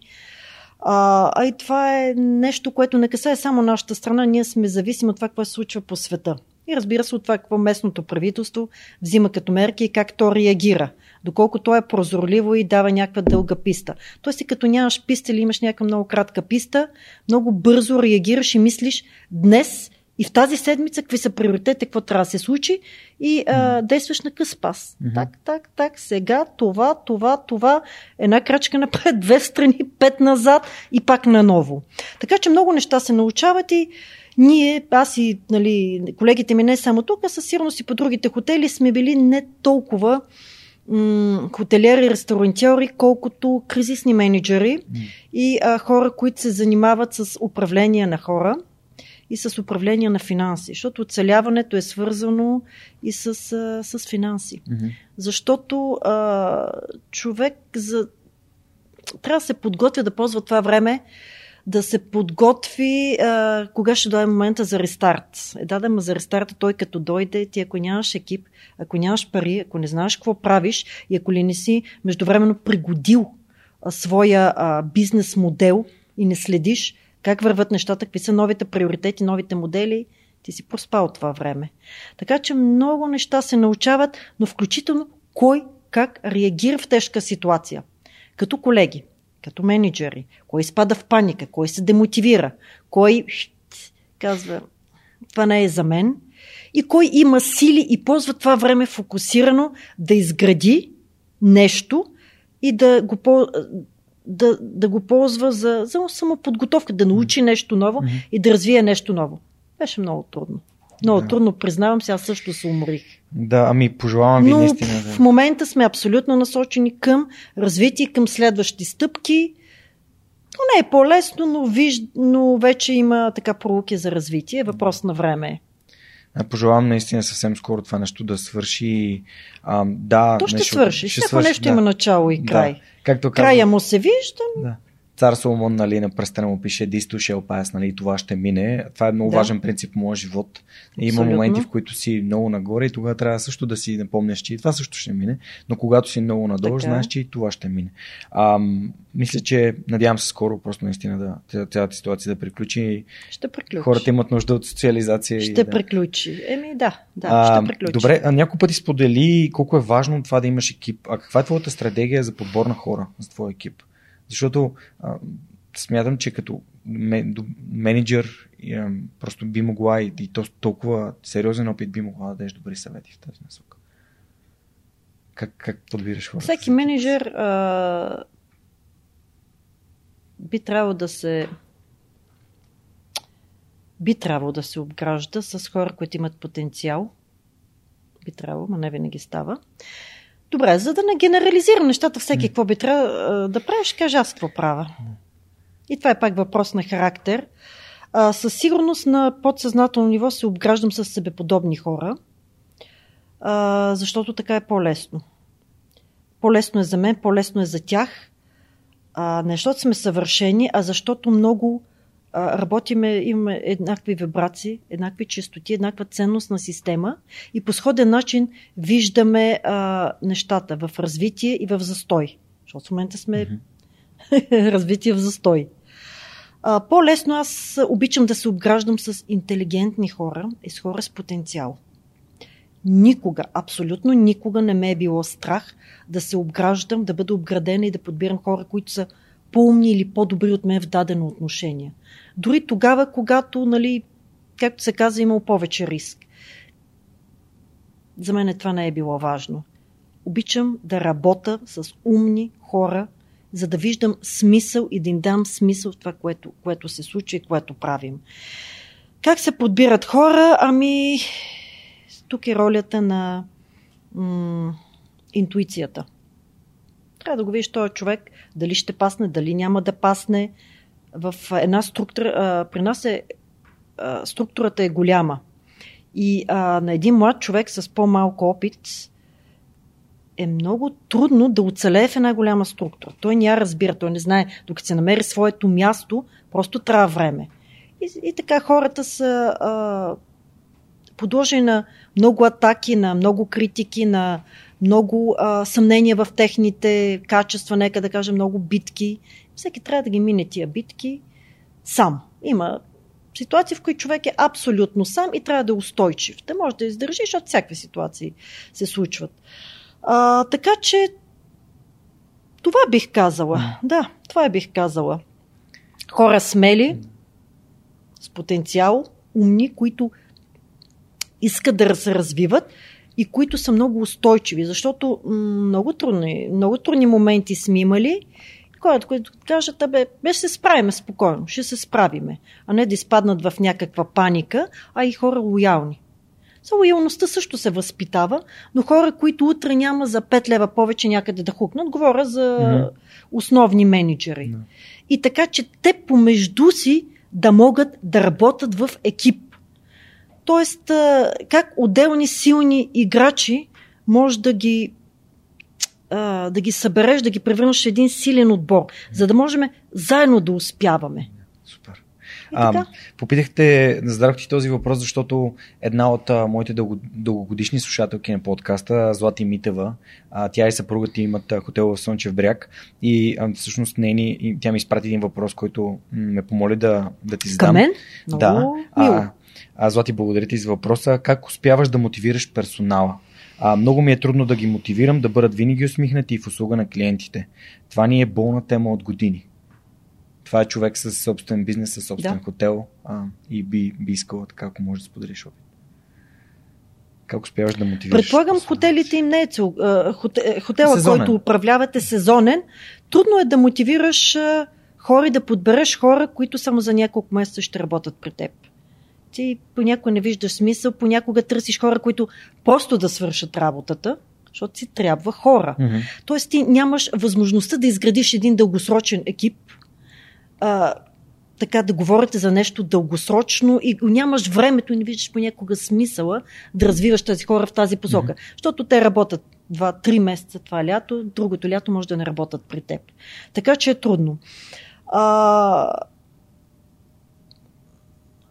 А, а и това е нещо, което не касае само нашата страна. Ние сме зависими от това, какво се случва по света. И разбира се от това, какво местното правителство взима като мерки и как то реагира. Доколко то е прозорливо и дава някаква дълга писта. Тоест, като нямаш писта или имаш някаква много кратка писта, много бързо реагираш и мислиш днес и в тази седмица какви са приоритетите, какво трябва да се случи и а, действаш на къс пас. Mm-hmm. Так, так, так, сега това, това, това, една крачка напред, две страни, пет назад и пак наново. Така че много неща се научават и ние, аз и нали, колегите ми не само тук, а със сигурност и по другите хотели сме били не толкова м- хотелиери, ресторантьори, колкото кризисни менеджери и а, хора, които се занимават с управление на хора и с управление на финанси, защото оцеляването е свързано и с, с финанси. Мгм. Защото а, човек за... трябва да се подготвя да ползва това време, да се подготви а, кога ще дойде момента за рестарт. Е, да, да, за рестарта той като дойде, ти ако нямаш екип, ако нямаш пари, ако не знаеш какво правиш и ако ли не си междувременно пригодил а, своя а, бизнес модел и не следиш как върват нещата, какви са новите приоритети, новите модели, ти си проспал това време. Така че много неща се научават, но включително кой как реагира в тежка ситуация. Като колеги, като менеджери, кой изпада в паника, кой се демотивира, кой казва това не е за мен и кой има сили и ползва това време фокусирано да изгради нещо и да го, по- да, да го ползва за, за самоподготовка, да научи нещо ново и да развие нещо ново. Беше много трудно. Много Да. трудно, признавам се, аз също се уморих. Да, ами пожелавам ви Но наистина в да... момента сме абсолютно насочени към развитие, към следващи стъпки. То не е по-лесно, но, виж... но вече има така пролуки за развитие. Въпрос на време. е. А, Пожелавам наистина съвсем скоро това нещо да свърши. А, да, То ще нещо- свърши. Всяко свърши, нещо да. има начало и край. Да. Както Края казва, му се вижда. да. Цар Соломон, нали, на пръстена му пише Дисто shall pass, нали, и това ще мине. Това е много Да. важен принцип в моя живот. Има Абсолютно. моменти, в които си много нагоре и тогава трябва също да си напомняш, че и това също ще мине. Но когато си много надолу, Така е. знаеш, че и това ще мине. Ам, мисля, че надявам се скоро просто наистина да ця- цялата ситуация да приключи. Ще приключи. Хората имат нужда от социализация. и Ще да. приключи. Еми да, да, А, ще приключи. Добре, а няколко пъти сподели колко е важно това да имаш екип. А каква е твоята стратегия за подбор на хора за твой екип? Защото а, смятам, че като менеджер просто би могла и, и то, толкова сериозен опит би могла да дадеш добри съвети в тази насока. Как, как подбираш хората? Всеки менеджер а, би трябвало да се би трябвало да се обгражда с хора, които имат потенциал. Би трябвало, но не винаги става. Добре, за да не генерализирам нещата, всеки какво би трябвало а, да правиш, кажа аз какво правя. И това е пак въпрос на характер. А, със сигурност на подсъзнателно ниво се обграждам с себеподобни хора, а, защото така е по-лесно по-лесно е за мен, по-лесно е за тях. А, не защото сме съвършени, а защото много работиме, имаме еднакви вибрации, еднакви чистоти, еднаква ценностна система и по сходен начин виждаме а, нещата в развитие и в застой. Защото в момента сме развитие в застой. А, по-лесно аз обичам да се обграждам с интелигентни хора и с хора с потенциал. Никога, абсолютно никога не ме е било страх да се обграждам, да бъда обградена и да подбирам хора, които са по-умни или по-добри от мен в дадено отношение. Дори тогава, когато, нали, както се казва, имал повече риск. За мен това не е било важно. Обичам да работя с умни хора, за да виждам смисъл и да им дам смисъл в това, което, което се случва и което правим. Как се подбират хора? Ами, тук е ролята на м- интуицията. Трябва да го видиш този човек, дали ще пасне, дали няма да пасне. В една структура, а, при нас е, а, структурата е голяма. И а, на един млад човек с по-малко опит е много трудно да оцелее в една голяма структура. Той не разбира, той не знае. Докато се намери своето място, просто трябва време. И, и така хората са а, подложени на много атаки, на много критики, на много а, съмнения в техните качества, нека да кажем много битки. Всеки трябва да ги мине тия битки сам. Има ситуации, в които човек е абсолютно сам и трябва да е устойчив. Да може да издържи, защото всякакви ситуации се случват. А, така че това бих казала. Да, това бих казала. Хора смели, с потенциал, умни, които искат да се развиват и които са много устойчиви, защото много трудни, много трудни моменти сме имали. Хората, които кажат, абе, бе ще се справиме спокойно, ще се справиме, а не да изпаднат в някаква паника, а и хора лоялни. За лоялността също се възпитава, но хора, които утре няма за 5 лева повече някъде да хукнат, говоря за Мгм. основни менеджери. Да. И така, че те помежду си да могат да работят в екип. Тоест, а, как отделни силни играчи може да ги а, да ги събереш, да ги превърнеш в един силен отбор, за да можем заедно да успяваме. Супер. А, попитахте, зададох ти този въпрос, защото една от а, моите дълго, дългогодишни слушателки на подкаста, Злати Митева, а, тя и съпругът ти имат а, хотел в Слънчев бряг и а, всъщност нейни, и тя ми изпрати един въпрос, който ме помоли да, да ти задам. Към мен? Много Да. мило. А, Злати, благодаря ти за въпроса. Как успяваш да мотивираш персонала? А, много ми е трудно да ги мотивирам да бъдат винаги усмихнати и в услуга на клиентите. Това ни е болна тема от години. Това е човек с собствен бизнес, с собствен Да. хотел а, и би, би искала така, ако можеш да споделиш опит. Как успяваш да мотивираш? Предполагам, хотелите им не е цел, хотела, Сезонен. който управлявате сезонен. Трудно е да мотивираш хора и да подбереш хора, които само за няколко месеца ще работят при теб. Ти понякога не виждаш смисъл, понякога търсиш хора, които просто да свършат работата, защото си трябва хора. Мгм. Тоест ти нямаш възможността да изградиш един дългосрочен екип, а, така да говорите за нещо дългосрочно и нямаш времето и не виждаш понякога смисъла да развиваш тези хора в тази посока. Мгм. Защото те работят 2-3 месеца това лято, другото лято може да не работят при теб. Така че е трудно. А,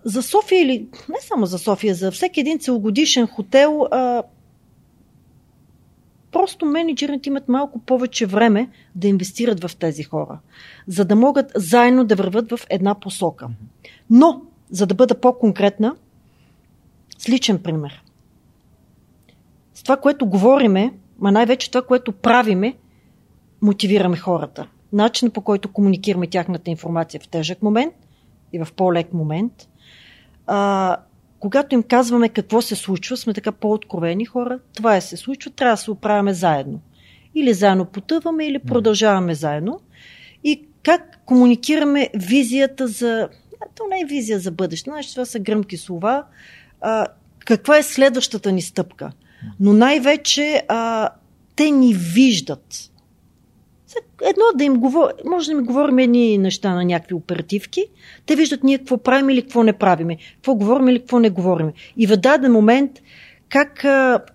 за София или не само за София, за всеки един целогодишен хотел, а, просто менеджерите имат малко повече време да инвестират в тези хора, за да могат заедно да върват в една посока. Но, за да бъда по-конкретна, с личен пример. С това, което говориме, ма най-вече това, което правиме, мотивираме хората. Начинът по който комуникираме тяхната информация в тежък момент и в по-лек момент. А, когато им казваме какво се случва, сме така по-откровени хора. Това е се случва, трябва да се оправяме заедно. Или заедно потъваме, или продължаваме заедно. И как комуникираме визията за... а, То не е визия за бъдеще, значи това са гръмки слова. А, каква е следващата ни стъпка? Но най-вече а, те ни виждат. Едно да им говорим, може да ми говорим едни неща на някакви оперативки, те виждат ние какво правим или какво не правиме, какво говорим или какво не говорим. И в даден момент, как,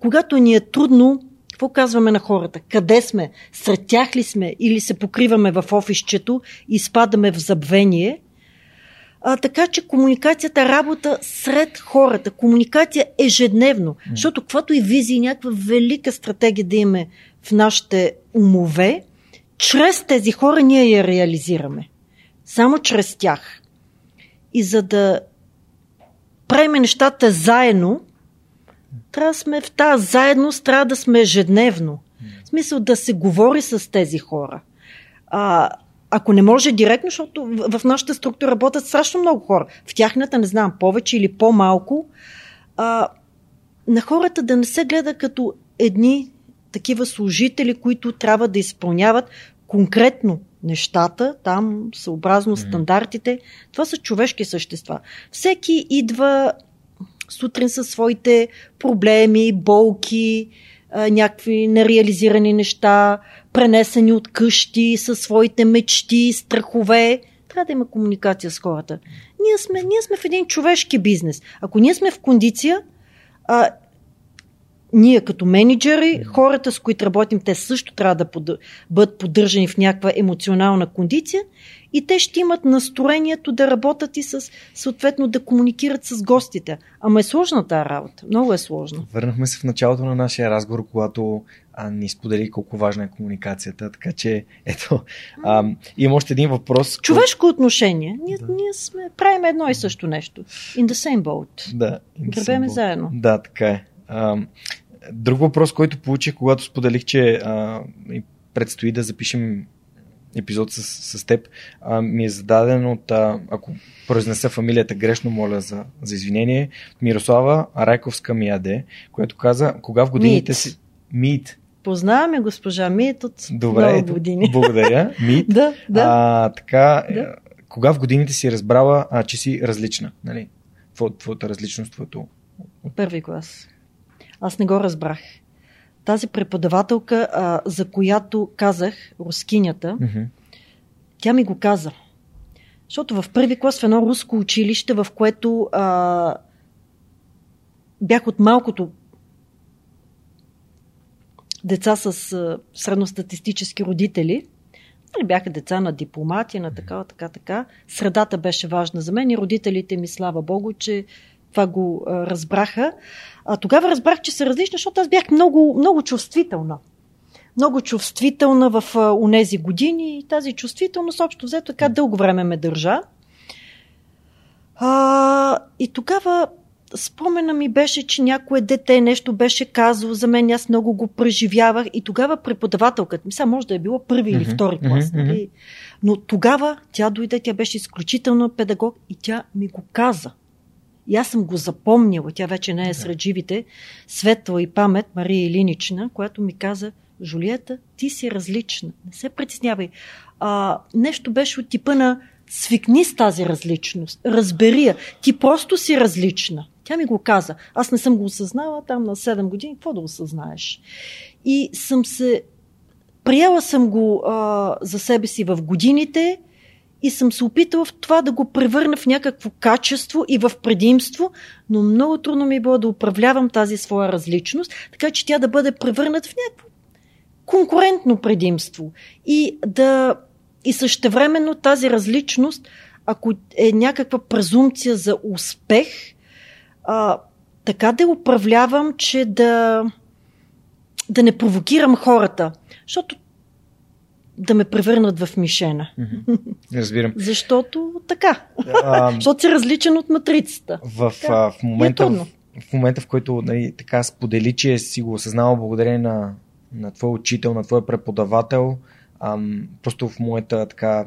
когато ни е трудно, какво казваме на хората? Къде сме? Сред тях ли сме? Или се покриваме в офисчето и спадаме в забвение? А, така че комуникацията, работа сред хората, комуникация ежедневно, защото каквато и визия, някаква велика стратегия да имаме в нашите умове, чрез тези хора ние я реализираме. Само чрез тях. И за да правим нещата заедно, трябва да сме в тази заедност, трябва да сме ежедневно. В смисъл да се говори с тези хора. А, ако не може директно, защото в, нашата структура работят страшно много хора. В тяхната, не знам, повече или по-малко. А, на хората да не се гледа като едни такива служители, които трябва да изпълняват конкретно нещата, там съобразно стандартите. Това са човешки същества. Всеки идва сутрин със своите проблеми, болки, някакви нереализирани неща, пренесени от къщи, със своите мечти, страхове. Трябва да има комуникация с хората. Ние сме, ние сме в един човешки бизнес. Ако ние сме в кондиция, а, ние като менеджери, хората с които работим, те също трябва да под... бъдат поддържани в някаква емоционална кондиция и те ще имат настроението да работят и с, съответно да комуникират с гостите. Ама е сложна тази работа. Много е сложно. Върнахме се в началото на нашия разговор, когато а, ни сподели колко важна е комуникацията. Така че, ето, а, има още един въпрос. Човешко отношение. Ние, да. ние сме, правим едно и също нещо. In the same boat. Да. Гребеме заедно. Да, така е. А, друг въпрос, който получих, когато споделих, че а, предстои да запишем епизод с, с теб, а, ми е зададен от, а, ако произнеса фамилията грешно, моля за, за извинение, Мирослава Райковска Мияде, която каза, кога в годините Мит. си... Мит. Познаваме госпожа Мит от Добре, много ето, години. благодаря. Мит. Да, да. А, така, Да. да. кога в годините си разбрала, а, че си различна? Нали? Твоята различност, твоето Първи клас. Аз не го разбрах. Тази преподавателка, а, за която казах, рускинята, Mm-hmm. тя ми го каза. Защото в първи клас в едно руско училище, в което а, бях от малкото деца с а, средностатистически родители, нали, бяха деца на дипломати, на така, така, така. Средата беше важна за мен и родителите ми, слава Богу, че това го а, разбраха. А, тогава разбрах, че са различни, защото аз бях много, много чувствителна. Много чувствителна в а, унези години и тази чувствителност общо взето така дълго време ме държа. А, и тогава спомена ми беше, че някое дете нещо беше казало за мен, аз много го преживявах и тогава преподавателката ми, сега може да е било първи или втори клас, нали? но тогава тя дойде, тя беше изключително педагог и тя ми го каза. И аз съм го запомнила, тя вече не е сред живите, светла и памет, Мария Илинична, която ми каза, Жулиета, ти си различна, не се притеснявай. А, нещо беше от типа на свикни с тази различност, разбери я, ти просто си различна. Тя ми го каза. Аз не съм го осъзнала там на 7 години, какво да осъзнаеш? И съм се приела съм го а, за себе си в годините и съм се опитала в това да го превърна в някакво качество и в предимство, но много трудно ми е било да управлявам тази своя различност, така че тя да бъде превърната в някакво конкурентно предимство. И да и същевременно тази различност, ако е някаква презумпция за успех, а, така да управлявам, че да, да не провокирам хората, защото да ме превърнат в мишена. Разбирам. Защото така. А, Защото си различен от матрицата. в, Така. а, в, момента, е в, в момента, в който нали, така сподели, че си го осъзнава благодарение на, на твой учител, на твой преподавател, ам, просто в моята така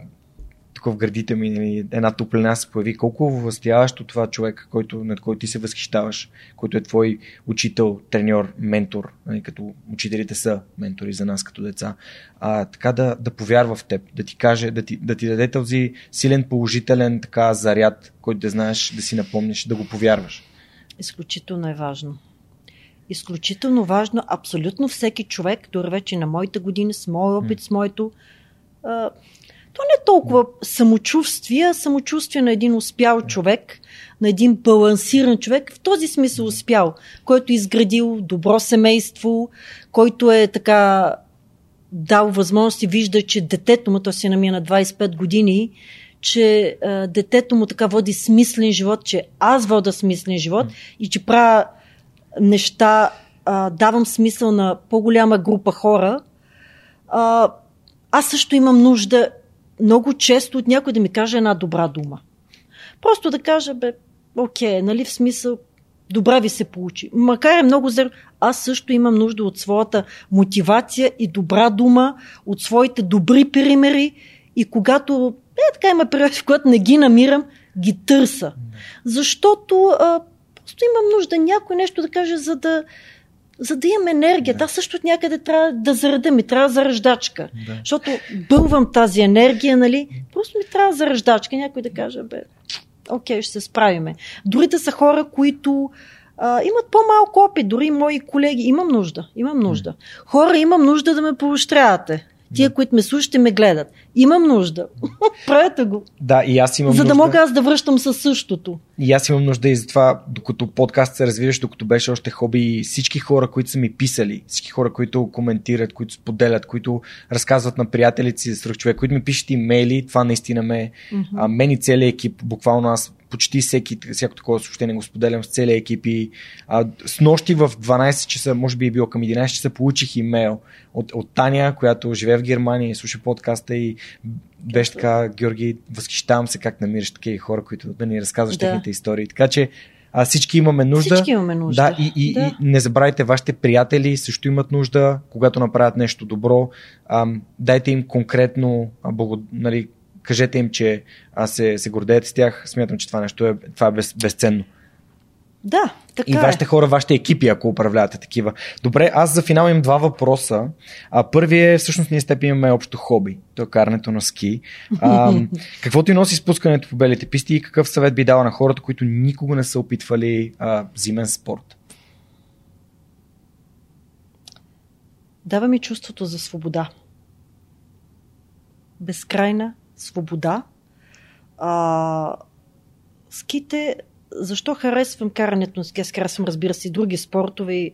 тук в градите ми нали, една топлина се появи. Колко възстояващо това човек, който, над който ти се възхищаваш, който е твой учител, треньор, ментор, нали, като учителите са ментори за нас като деца, а, така да, да повярва в теб, да ти каже, да ти, да ти даде този силен положителен така заряд, който да знаеш, да си напомниш, да го повярваш. Изключително е важно. Изключително важно. Абсолютно всеки човек, дори вече на моите години, с моя опит, с моето. То не е толкова самочувствие, самочувствие на един успял човек, на един балансиран човек, в този смисъл успял, който е изградил добро семейство, който е така дал възможност и вижда, че детето му, то си намира на 25 години, че а, детето му така води смислен живот, че аз вода смислен живот и че правя неща, а, давам смисъл на по-голяма група хора. А, аз също имам нужда много често от някой да ми каже една добра дума. Просто да каже, бе, окей, нали, в смисъл, добре ви се получи. Макар е много зер, аз също имам нужда от своята мотивация и добра дума, от своите добри примери и когато, е така има период, в който не ги намирам, ги търса. Защото а, просто имам нужда някой нещо да каже, за да, за да имам енергия. Аз също от някъде трябва да зареда, ми трябва зараждачка. Да. Защото бълвам тази енергия, нали? Просто ми трябва зараждачка. Някой да каже, бе, окей, ще се справиме. Дори да са хора, които а, имат по-малко опит, дори мои колеги. Имам нужда, имам нужда. Хора, имам нужда да ме поощрявате. Тия, които ме слушат и ме гледат. Имам нужда. Правете го. Да, и аз имам За да нужда. мога аз да връщам със същото. И аз имам нужда и затова, докато подкаст се развиваш, докато беше още хоби, всички хора, които са ми писали, всички хора, които коментират, които споделят, които разказват на приятелите си за човек, които ми пишат имейли, това наистина ме, Мгм. а, мен и целият екип, буквално аз почти всеки, всяко такова съобщение го споделям с целия екип и а, с нощи в 12 часа, може би е било към 11 часа, получих имейл от, от Таня, която живее в Германия и слуша подкаста и беше така, Георги, възхищавам се как намираш такива хора, които да ни разказваш Да. техните истории. Така че а, всички имаме нужда. Всички имаме нужда. Да, и, и, Да. и не забравяйте, вашите приятели също имат нужда, когато направят нещо добро. Ам, дайте им конкретно, а, благо, нали, кажете им, че а, се, се гордеете с тях. Смятам, че това нещо е, това е без, безценно. Да, така и вашите е. хора, вашите екипи, ако управлявате такива. Добре, аз за финал имам два въпроса. А, първият е, всъщност ние с теб имаме общо хоби. То е карането на ски. А, какво ти носи спускането по белите писти и какъв съвет би дала на хората, които никога не са опитвали а, зимен спорт? Дава ми чувството за свобода. Безкрайна свобода. А, ските, защо харесвам карането на ски? Аз харесвам, разбира се, и други спортове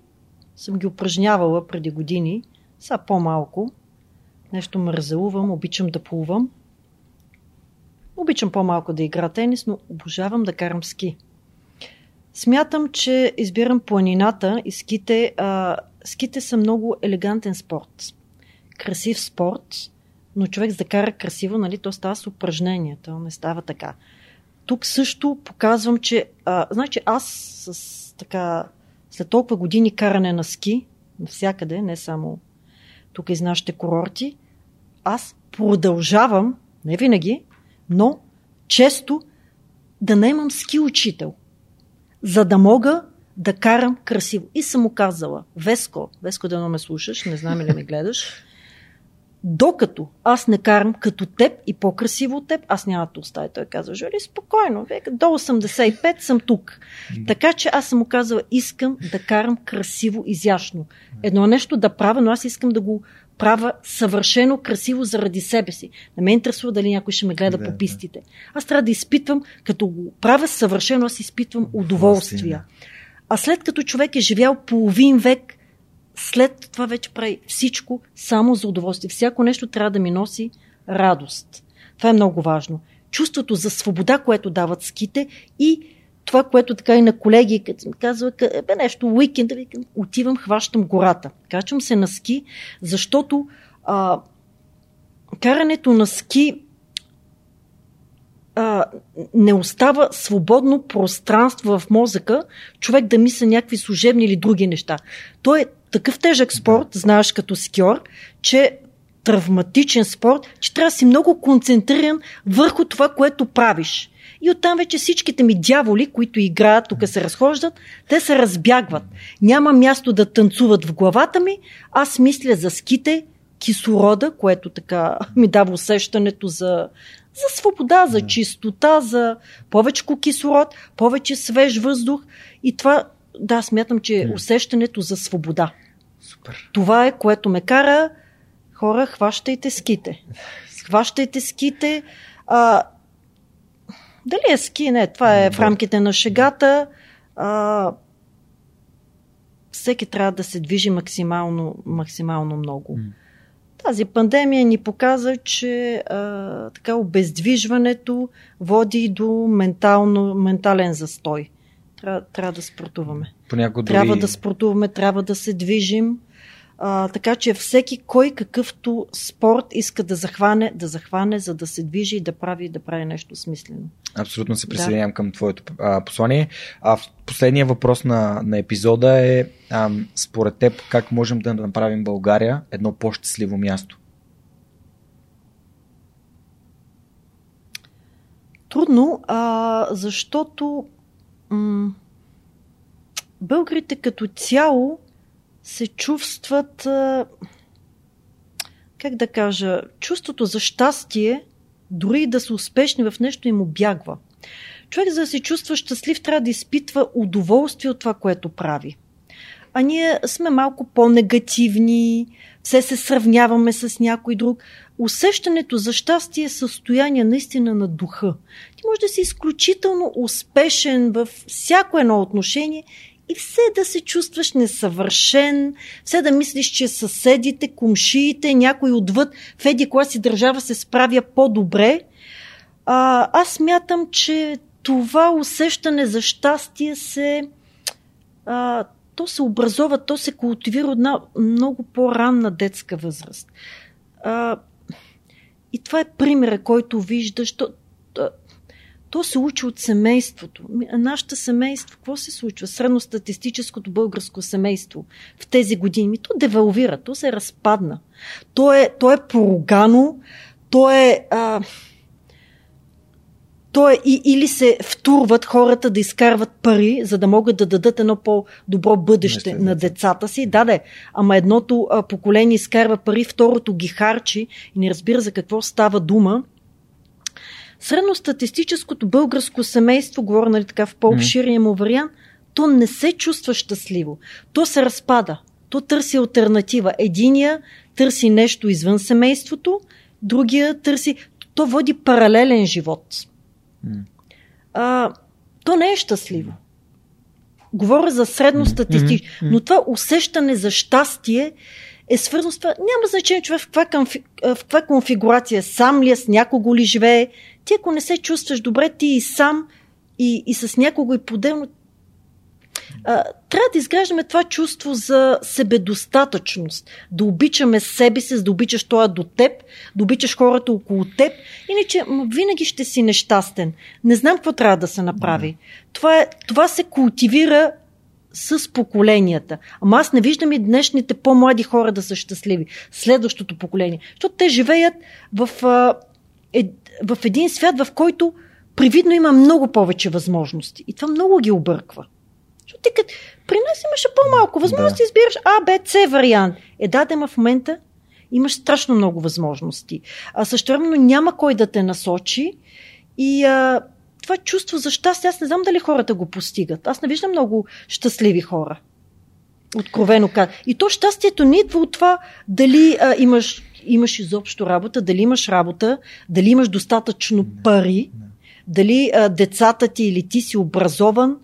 съм ги упражнявала преди години. Са по-малко. Нещо мързелувам, обичам да плувам. Обичам по-малко да игра тенис, но обожавам да карам ски. Смятам, че избирам планината и ските. А, ските са много елегантен спорт. Красив спорт, но човек за да кара красиво, нали, то става с упражнения, то не става така. Тук също показвам, че а, значи аз с така след толкова години каране на ски, навсякъде, не само тук из нашите курорти, аз продължавам, не винаги, но често да наемам ски учител, за да мога да карам красиво. И съм му казала, Веско, Веско да не ме слушаш, не знам ли ме гледаш, докато аз не карам като теб и по-красиво от теб, аз няма да оставя. Той казва, Жори, спокойно, века, до 85 съм тук. Така че аз съм му казала, искам да карам красиво, изящно. Едно нещо да правя, но аз искам да го правя съвършено красиво заради себе си. Не ме интересува дали някой ще ме гледа Да, по пистите. Аз трябва да изпитвам, като го правя съвършено, аз изпитвам удоволствия. А след като човек е живял половин век, след това вече прави всичко само за удоволствие. Всяко нещо трябва да ми носи радост. Това е много важно. Чувството за свобода, което дават ските и това, което така и на колеги, казва, «Къ- бе нещо, уикенд, отивам, хващам гората. Качвам се на ски, защото а, карането на ски а, не остава свободно пространство в мозъка, човек да мисли някакви служебни или други неща. Той е такъв тежък спорт, знаеш като скиор, че травматичен спорт, че трябва да си много концентриран върху това, което правиш. И оттам вече всичките ми дяволи, които играят, тук се разхождат, те се разбягват. Няма място да танцуват в главата ми, аз мисля за ските, кислорода, което така ми дава усещането за, за свобода, за чистота, за повече кислород, повече свеж въздух. И това, да, смятам, че е усещането за свобода. Супер. Това е, което ме кара хора, хващайте ските. Хващайте ските. А, дали е ски? Не, това е в рамките на шегата. А, всеки трябва да се движи максимално, максимално много. Тази пандемия ни показа, че а, така обездвижването води до ментално, ментален застой. Трябва, трябва да спортуваме. Понякога дори... Трябва да спортуваме, трябва да се движим. А, така че всеки кой какъвто спорт иска да захване, да захване, за да се движи и да прави, да прави нещо смислено. Абсолютно се присъединявам да. към твоето а, послание. А в последния въпрос на, на епизода е а, според теб как можем да направим България едно по-щастливо място? Трудно, а, защото м- българите като цяло се чувстват, как да кажа, чувството за щастие, дори да са успешни в нещо, им обягва. Човек, за да се чувства щастлив, трябва да изпитва удоволствие от това, което прави. А ние сме малко по-негативни, все се сравняваме с някой друг. Усещането за щастие е състояние наистина на духа. Ти можеш да си изключително успешен във всяко едно отношение и все да се чувстваш несъвършен, все да мислиш, че съседите, комшиите, някой отвъд в еди коя си държава се справя по-добре. А, аз мятам, че това усещане за щастие се а, то се образова, то се култивира от една много по-ранна детска възраст. А, и това е примера, който виждаш. То, се учи от семейството. Нашето семейство, какво се случва? Средностатистическото българско семейство в тези години. То девалвира, то се разпадна. То е, то е поругано, то е... А, то е и, или се втурват хората да изкарват пари, за да могат да дадат едно по-добро бъдеще Наистина. на децата си. Да, да, ама едното а, поколение изкарва пари, второто ги харчи и не разбира за какво става дума. Средностатистическото българско семейство, говоря нали, така в по-обширния му вариант, то не се чувства щастливо. То се разпада. То търси альтернатива. Единия търси нещо извън семейството, другия търси. То води паралелен живот. А, то не е щастливо. Говоря за средностатистично. Но това усещане за щастие е свързано с това. Няма значение човек в каква, конфи- в каква конфигурация, сам ли е, с някого ли живее. Ти ако не се чувстваш добре, ти и сам, и, и с някого и поделно, а, трябва да изграждаме това чувство за себедостатъчност. Да обичаме себе си, да обичаш това до теб, да обичаш хората около теб. Иначе винаги ще си нещастен. Не знам какво трябва да се направи. Това, е, това се култивира с поколенията. Ама аз не виждам и днешните по-млади хора да са щастливи. Следващото поколение. Защото те живеят в, а, е, в един свят, в който привидно има много повече възможности. И това много ги обърква. Защото ти като при нас имаше по-малко възможности, да. избираш А, Б, С вариант. Е, да, да, в момента имаш страшно много възможности. А също времено няма кой да те насочи и а, това чувство за щастие, аз не знам дали хората го постигат. Аз не виждам много щастливи хора. Откровено казвам. И то щастието не идва от това дали а, имаш, имаш изобщо работа, дали имаш работа, дали имаш достатъчно пари, дали а, децата ти или ти си образован.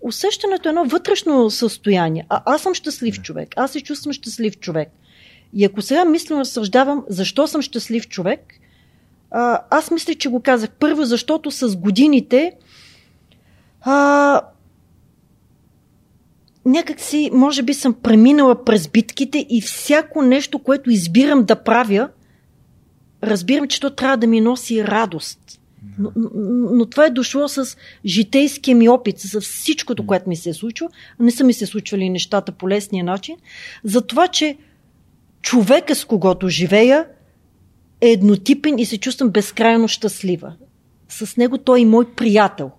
Усещането е едно вътрешно състояние. А, аз съм щастлив човек. Аз се чувствам щастлив човек. И ако сега мислено разсъждавам защо съм щастлив човек, а, аз мисля, че го казах. Първо, защото с годините а, някак си, може би съм преминала през битките и всяко нещо, което избирам да правя, разбирам, че то трябва да ми носи радост. Но, но, това е дошло с житейския ми опит, с всичкото, което ми се е случило. Не са ми се случвали нещата по лесния начин. За това, че човека, с когото живея, е еднотипен и се чувствам безкрайно щастлива. С него той е мой приятел.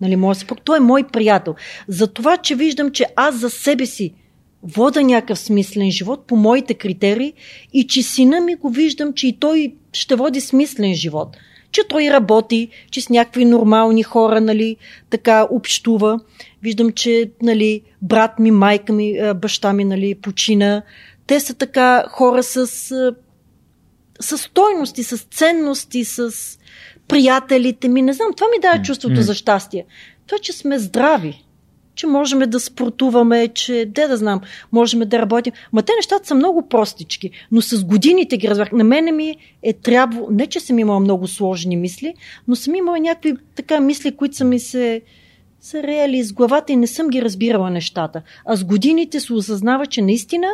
Нали, моя съпруг, той е мой приятел. За това, че виждам, че аз за себе си вода някакъв смислен живот по моите критерии и че сина ми го виждам, че и той ще води смислен живот. Че той работи, че с някакви нормални хора, нали, така общува. Виждам, че, нали, брат ми, майка ми, баща ми, нали, почина. Те са така хора с, с стойности, с ценности, с приятелите ми. Не знам, това ми дава чувството за щастие. Това, че сме здрави, че можем да спортуваме, че, де да знам, можем да работим. Ма те нещата са много простички, но с годините ги разбрах. На мене ми е трябвало, не че съм имала много сложни мисли, но съм имала някакви така мисли, които са ми се са реали из главата и не съм ги разбирала нещата. А с годините се осъзнава, че наистина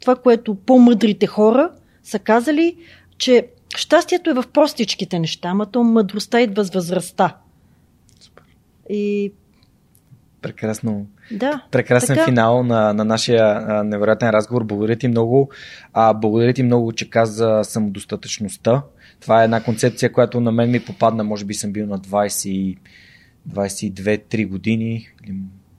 това, което по-мъдрите хора са казали, че щастието е в простичките неща, ама то мъдростта идва с възрастта. И Прекрасно. да, Прекрасен така. финал на, на нашия а, невероятен разговор. Благодаря ти много. А, благодаря ти много, че каза самодостатъчността. Това е една концепция, която на мен ми попадна. Може би съм бил на 20, 22-3 години или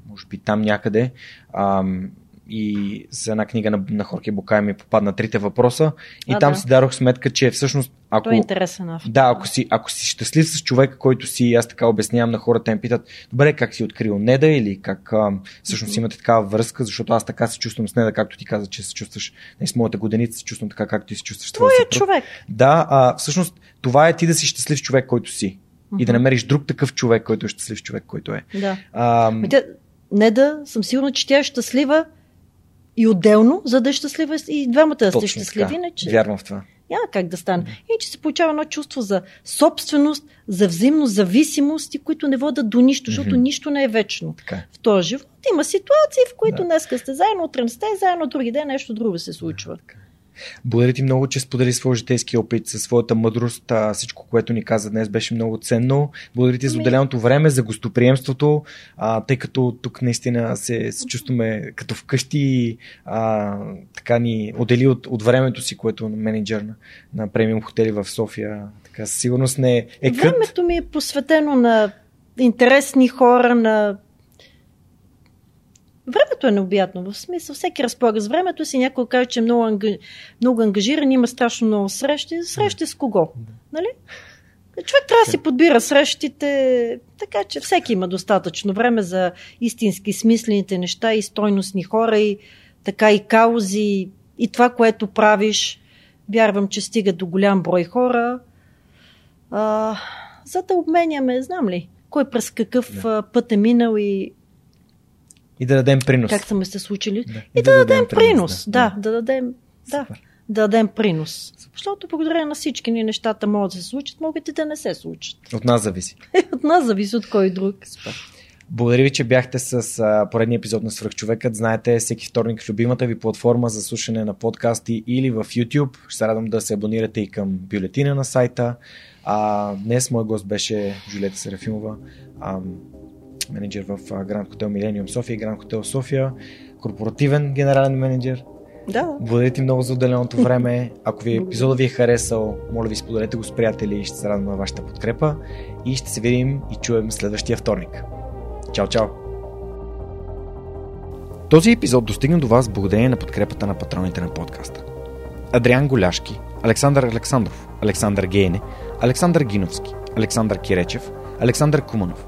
може би там някъде. Ам, и за една книга на, на Хорки Букай ми попадна трите въпроса. И А, там да. си дадох сметка, че всъщност ако, Той е интересен автор. да, ако си, ако си щастлив с човека, който си, аз така обяснявам на хората, ме питат, добре, как си открил Неда или как а, всъщност имате такава връзка, защото аз така се чувствам с Неда, както ти каза, че се чувстваш не, с моята годеница, се чувствам така, както ти се чувстваш с твоя е човек. Да, а, всъщност това е ти да си щастлив човек, който си. И да намериш друг такъв човек, който е щастлив човек, който е. Да. А, Ами тя, не да, съм сигурна, че тя е щастлива и отделно, за да е щастлива и двамата да сте щастливи, иначе Вярвам в това. няма как да стане. И че се получава едно чувство за собственост, за взаимно зависимости, които не водят до нищо, защото нищо не е вечно. Така е. В този живот има ситуации, в които Да. днес сте заедно, утре сте заедно, други ден нещо друго се случва. Така. Благодаря ти много, че сподели своя житейски опит, със своята мъдрост. А, всичко, което ни каза днес, беше много ценно. Благодаря ти за Ами- отделеното време, за гостоприемството, а, тъй като тук наистина се, се чувстваме като вкъщи и така ни отдели от, от времето си, което е менеджер на, на премиум хотели в София. Така, със сигурност не е, е кът. Времето ми е посветено на интересни хора, на... Времето е необятно. В смисъл, всеки разполага с времето си. Някой каже, че е много, анга... много ангажиран, има страшно много срещи. Срещи с кого? Нали? Човек трябва да си подбира срещите, така че всеки има достатъчно време за истински смислените неща и стойностни хора и така и каузи и това, което правиш. Вярвам, че стига до голям брой хора. А, за да обменяме, знам ли, кой през какъв да. път е минал и И да дадем принос. как са ме се случили. Да. И да, дадем принос. Да, да, дадем. Да, Супер. да дадем принос. Защото благодарение на всички ни нещата могат да се случат, могат и да не се случат. От нас зависи. От нас зависи от кой друг. Благодаря ви, че бяхте с а, поредния епизод на Свръхчовекът. Знаете, всеки вторник в любимата ви платформа за слушане на подкасти или в YouTube. Ще се радвам да се абонирате и към бюлетина на сайта. А, днес мой гост беше Жулета Серафимова, а, менеджер в Гранд Хотел Милениум София и Гранд Хотел София, корпоративен генерален менеджер. Да, Благодаря ти много за отделеното време. Ако ви епизода ви е харесал, моля ви споделете го с приятели. Ще се радвам на вашата подкрепа и ще се видим и чуем следващия вторник. Чао, чао! Този епизод достигна до вас благодарение на подкрепата на патроните на подкаста. Адриан Голяшки, Александър Александров, Александър Гейне, Александър Гиновски, Александър Киречев, Александър Куманов,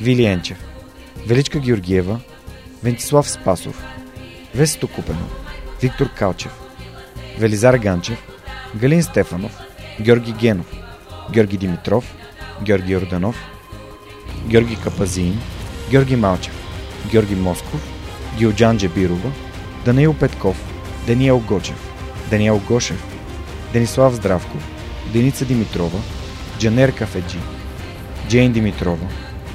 Вили Енчев, Величка Георгиева, Вентислав Спасов, Весето Купенов, Виктор Калчев, Велизар Ганчев, Галин Стефанов, Георги Генов, Георги Димитров, Георги Йорданов, Георги Капазин, Георги Малчев, Георги Москов, Гилджан Джебирова, Даниил Петков, Даниел Гочев, Даниел Гошев, Денислав Здравков, Деница Димитрова, Джанер Кафеджи, Джейн Димитрова,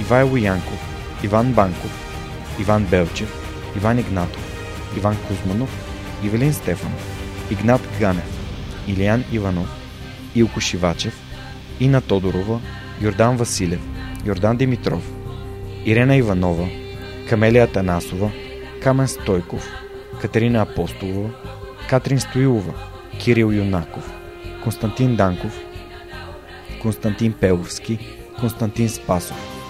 Ивайло Янков, Иван Банков, Иван Белчев, Иван Игнатов, Иван Кузманов, Ивелин Стефанов, Игнат Ганев, Илиян Иванов, Илко Шивачев, Ина Тодорова, Йордан Василев, Йордан Димитров, Ирена Иванова, Камелия Танасова, Камен Стойков, Катерина Апостолова, Катрин Стоилова, Кирил Юнаков, Константин Данков, Константин Пеловски, Константин Спасов,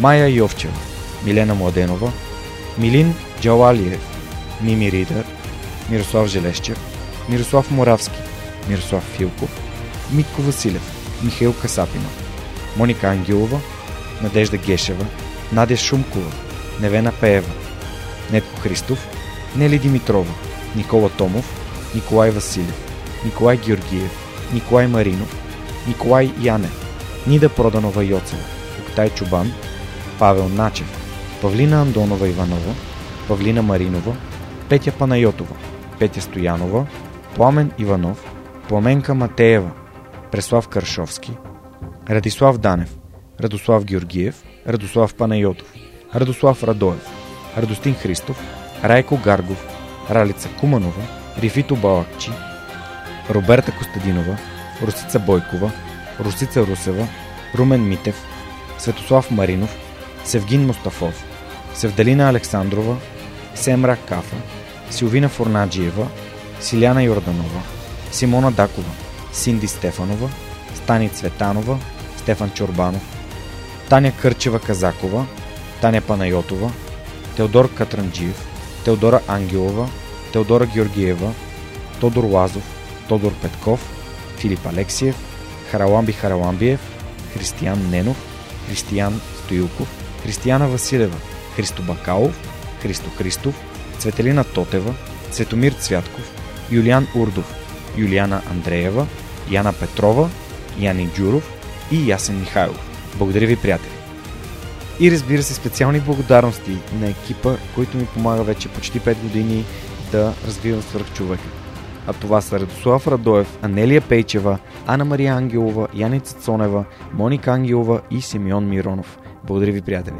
Майя Йовчева, Милена Младенова, Милин Джалалиев, Мими Ридър, Мирослав Желещев, Мирослав Моравски, Мирослав Филков, Митко Василев, Михаил Касапинов, Моника Ангелова, Надежда Гешева, Надя Шумкова, Невена Пеева, Нетко Христов, Нели Димитрова, Никола Томов, Николай Василев, Николай Георгиев, Николай Маринов, Николай Янев, Нида Проданова Йоцева, Октай Чубан, Павел Начев, Павлина Андонова Иванова, Павлина Маринова, Петя Панайотова, Петя Стоянова, Пламен Иванов, Пламенка Матеева, Преслав Каршовски, Радислав Данев, Радослав Георгиев, Радослав Панайотов, Радослав Радоев, Радостин Христов, Райко Гаргов, Ралица Куманова, Рифито Балакчи, Роберта Костадинова, Русица Бойкова, Русица Русева, Румен Митев, Светослав Маринов, Севгин Мустафов, Севдалина Александрова, Семра Кафа, Силвина Форнаджиева, Силяна Йорданова, Симона Дакова, Синди Стефанова, Стани Цветанова, Стефан Чорбанов, Таня Кърчева Казакова, Таня Панайотова, Теодор Катранджиев, Теодора Ангелова, Теодора Георгиева, Тодор Лазов, Тодор Петков, Филип Алексиев, Хараламби Хараламбиев, Християн Ненов, Християн Стоилков, Християна Василева, Христо Бакалов, Христо Христов, Цветелина Тотева, Цветомир Цвятков, Юлиан Урдов, Юлиана Андреева, Яна Петрова, Яни Джуров и Ясен Михайлов. Благодаря ви, приятели! И разбира се, специални благодарности на екипа, който ми помага вече почти 5 години да развивам свърхчовека. А това са Радослав Радоев, Анелия Пейчева, Ана Мария Ангелова, Яница Цонева, Моника Ангелова и Симеон Миронов. Благодаря ви, приятели!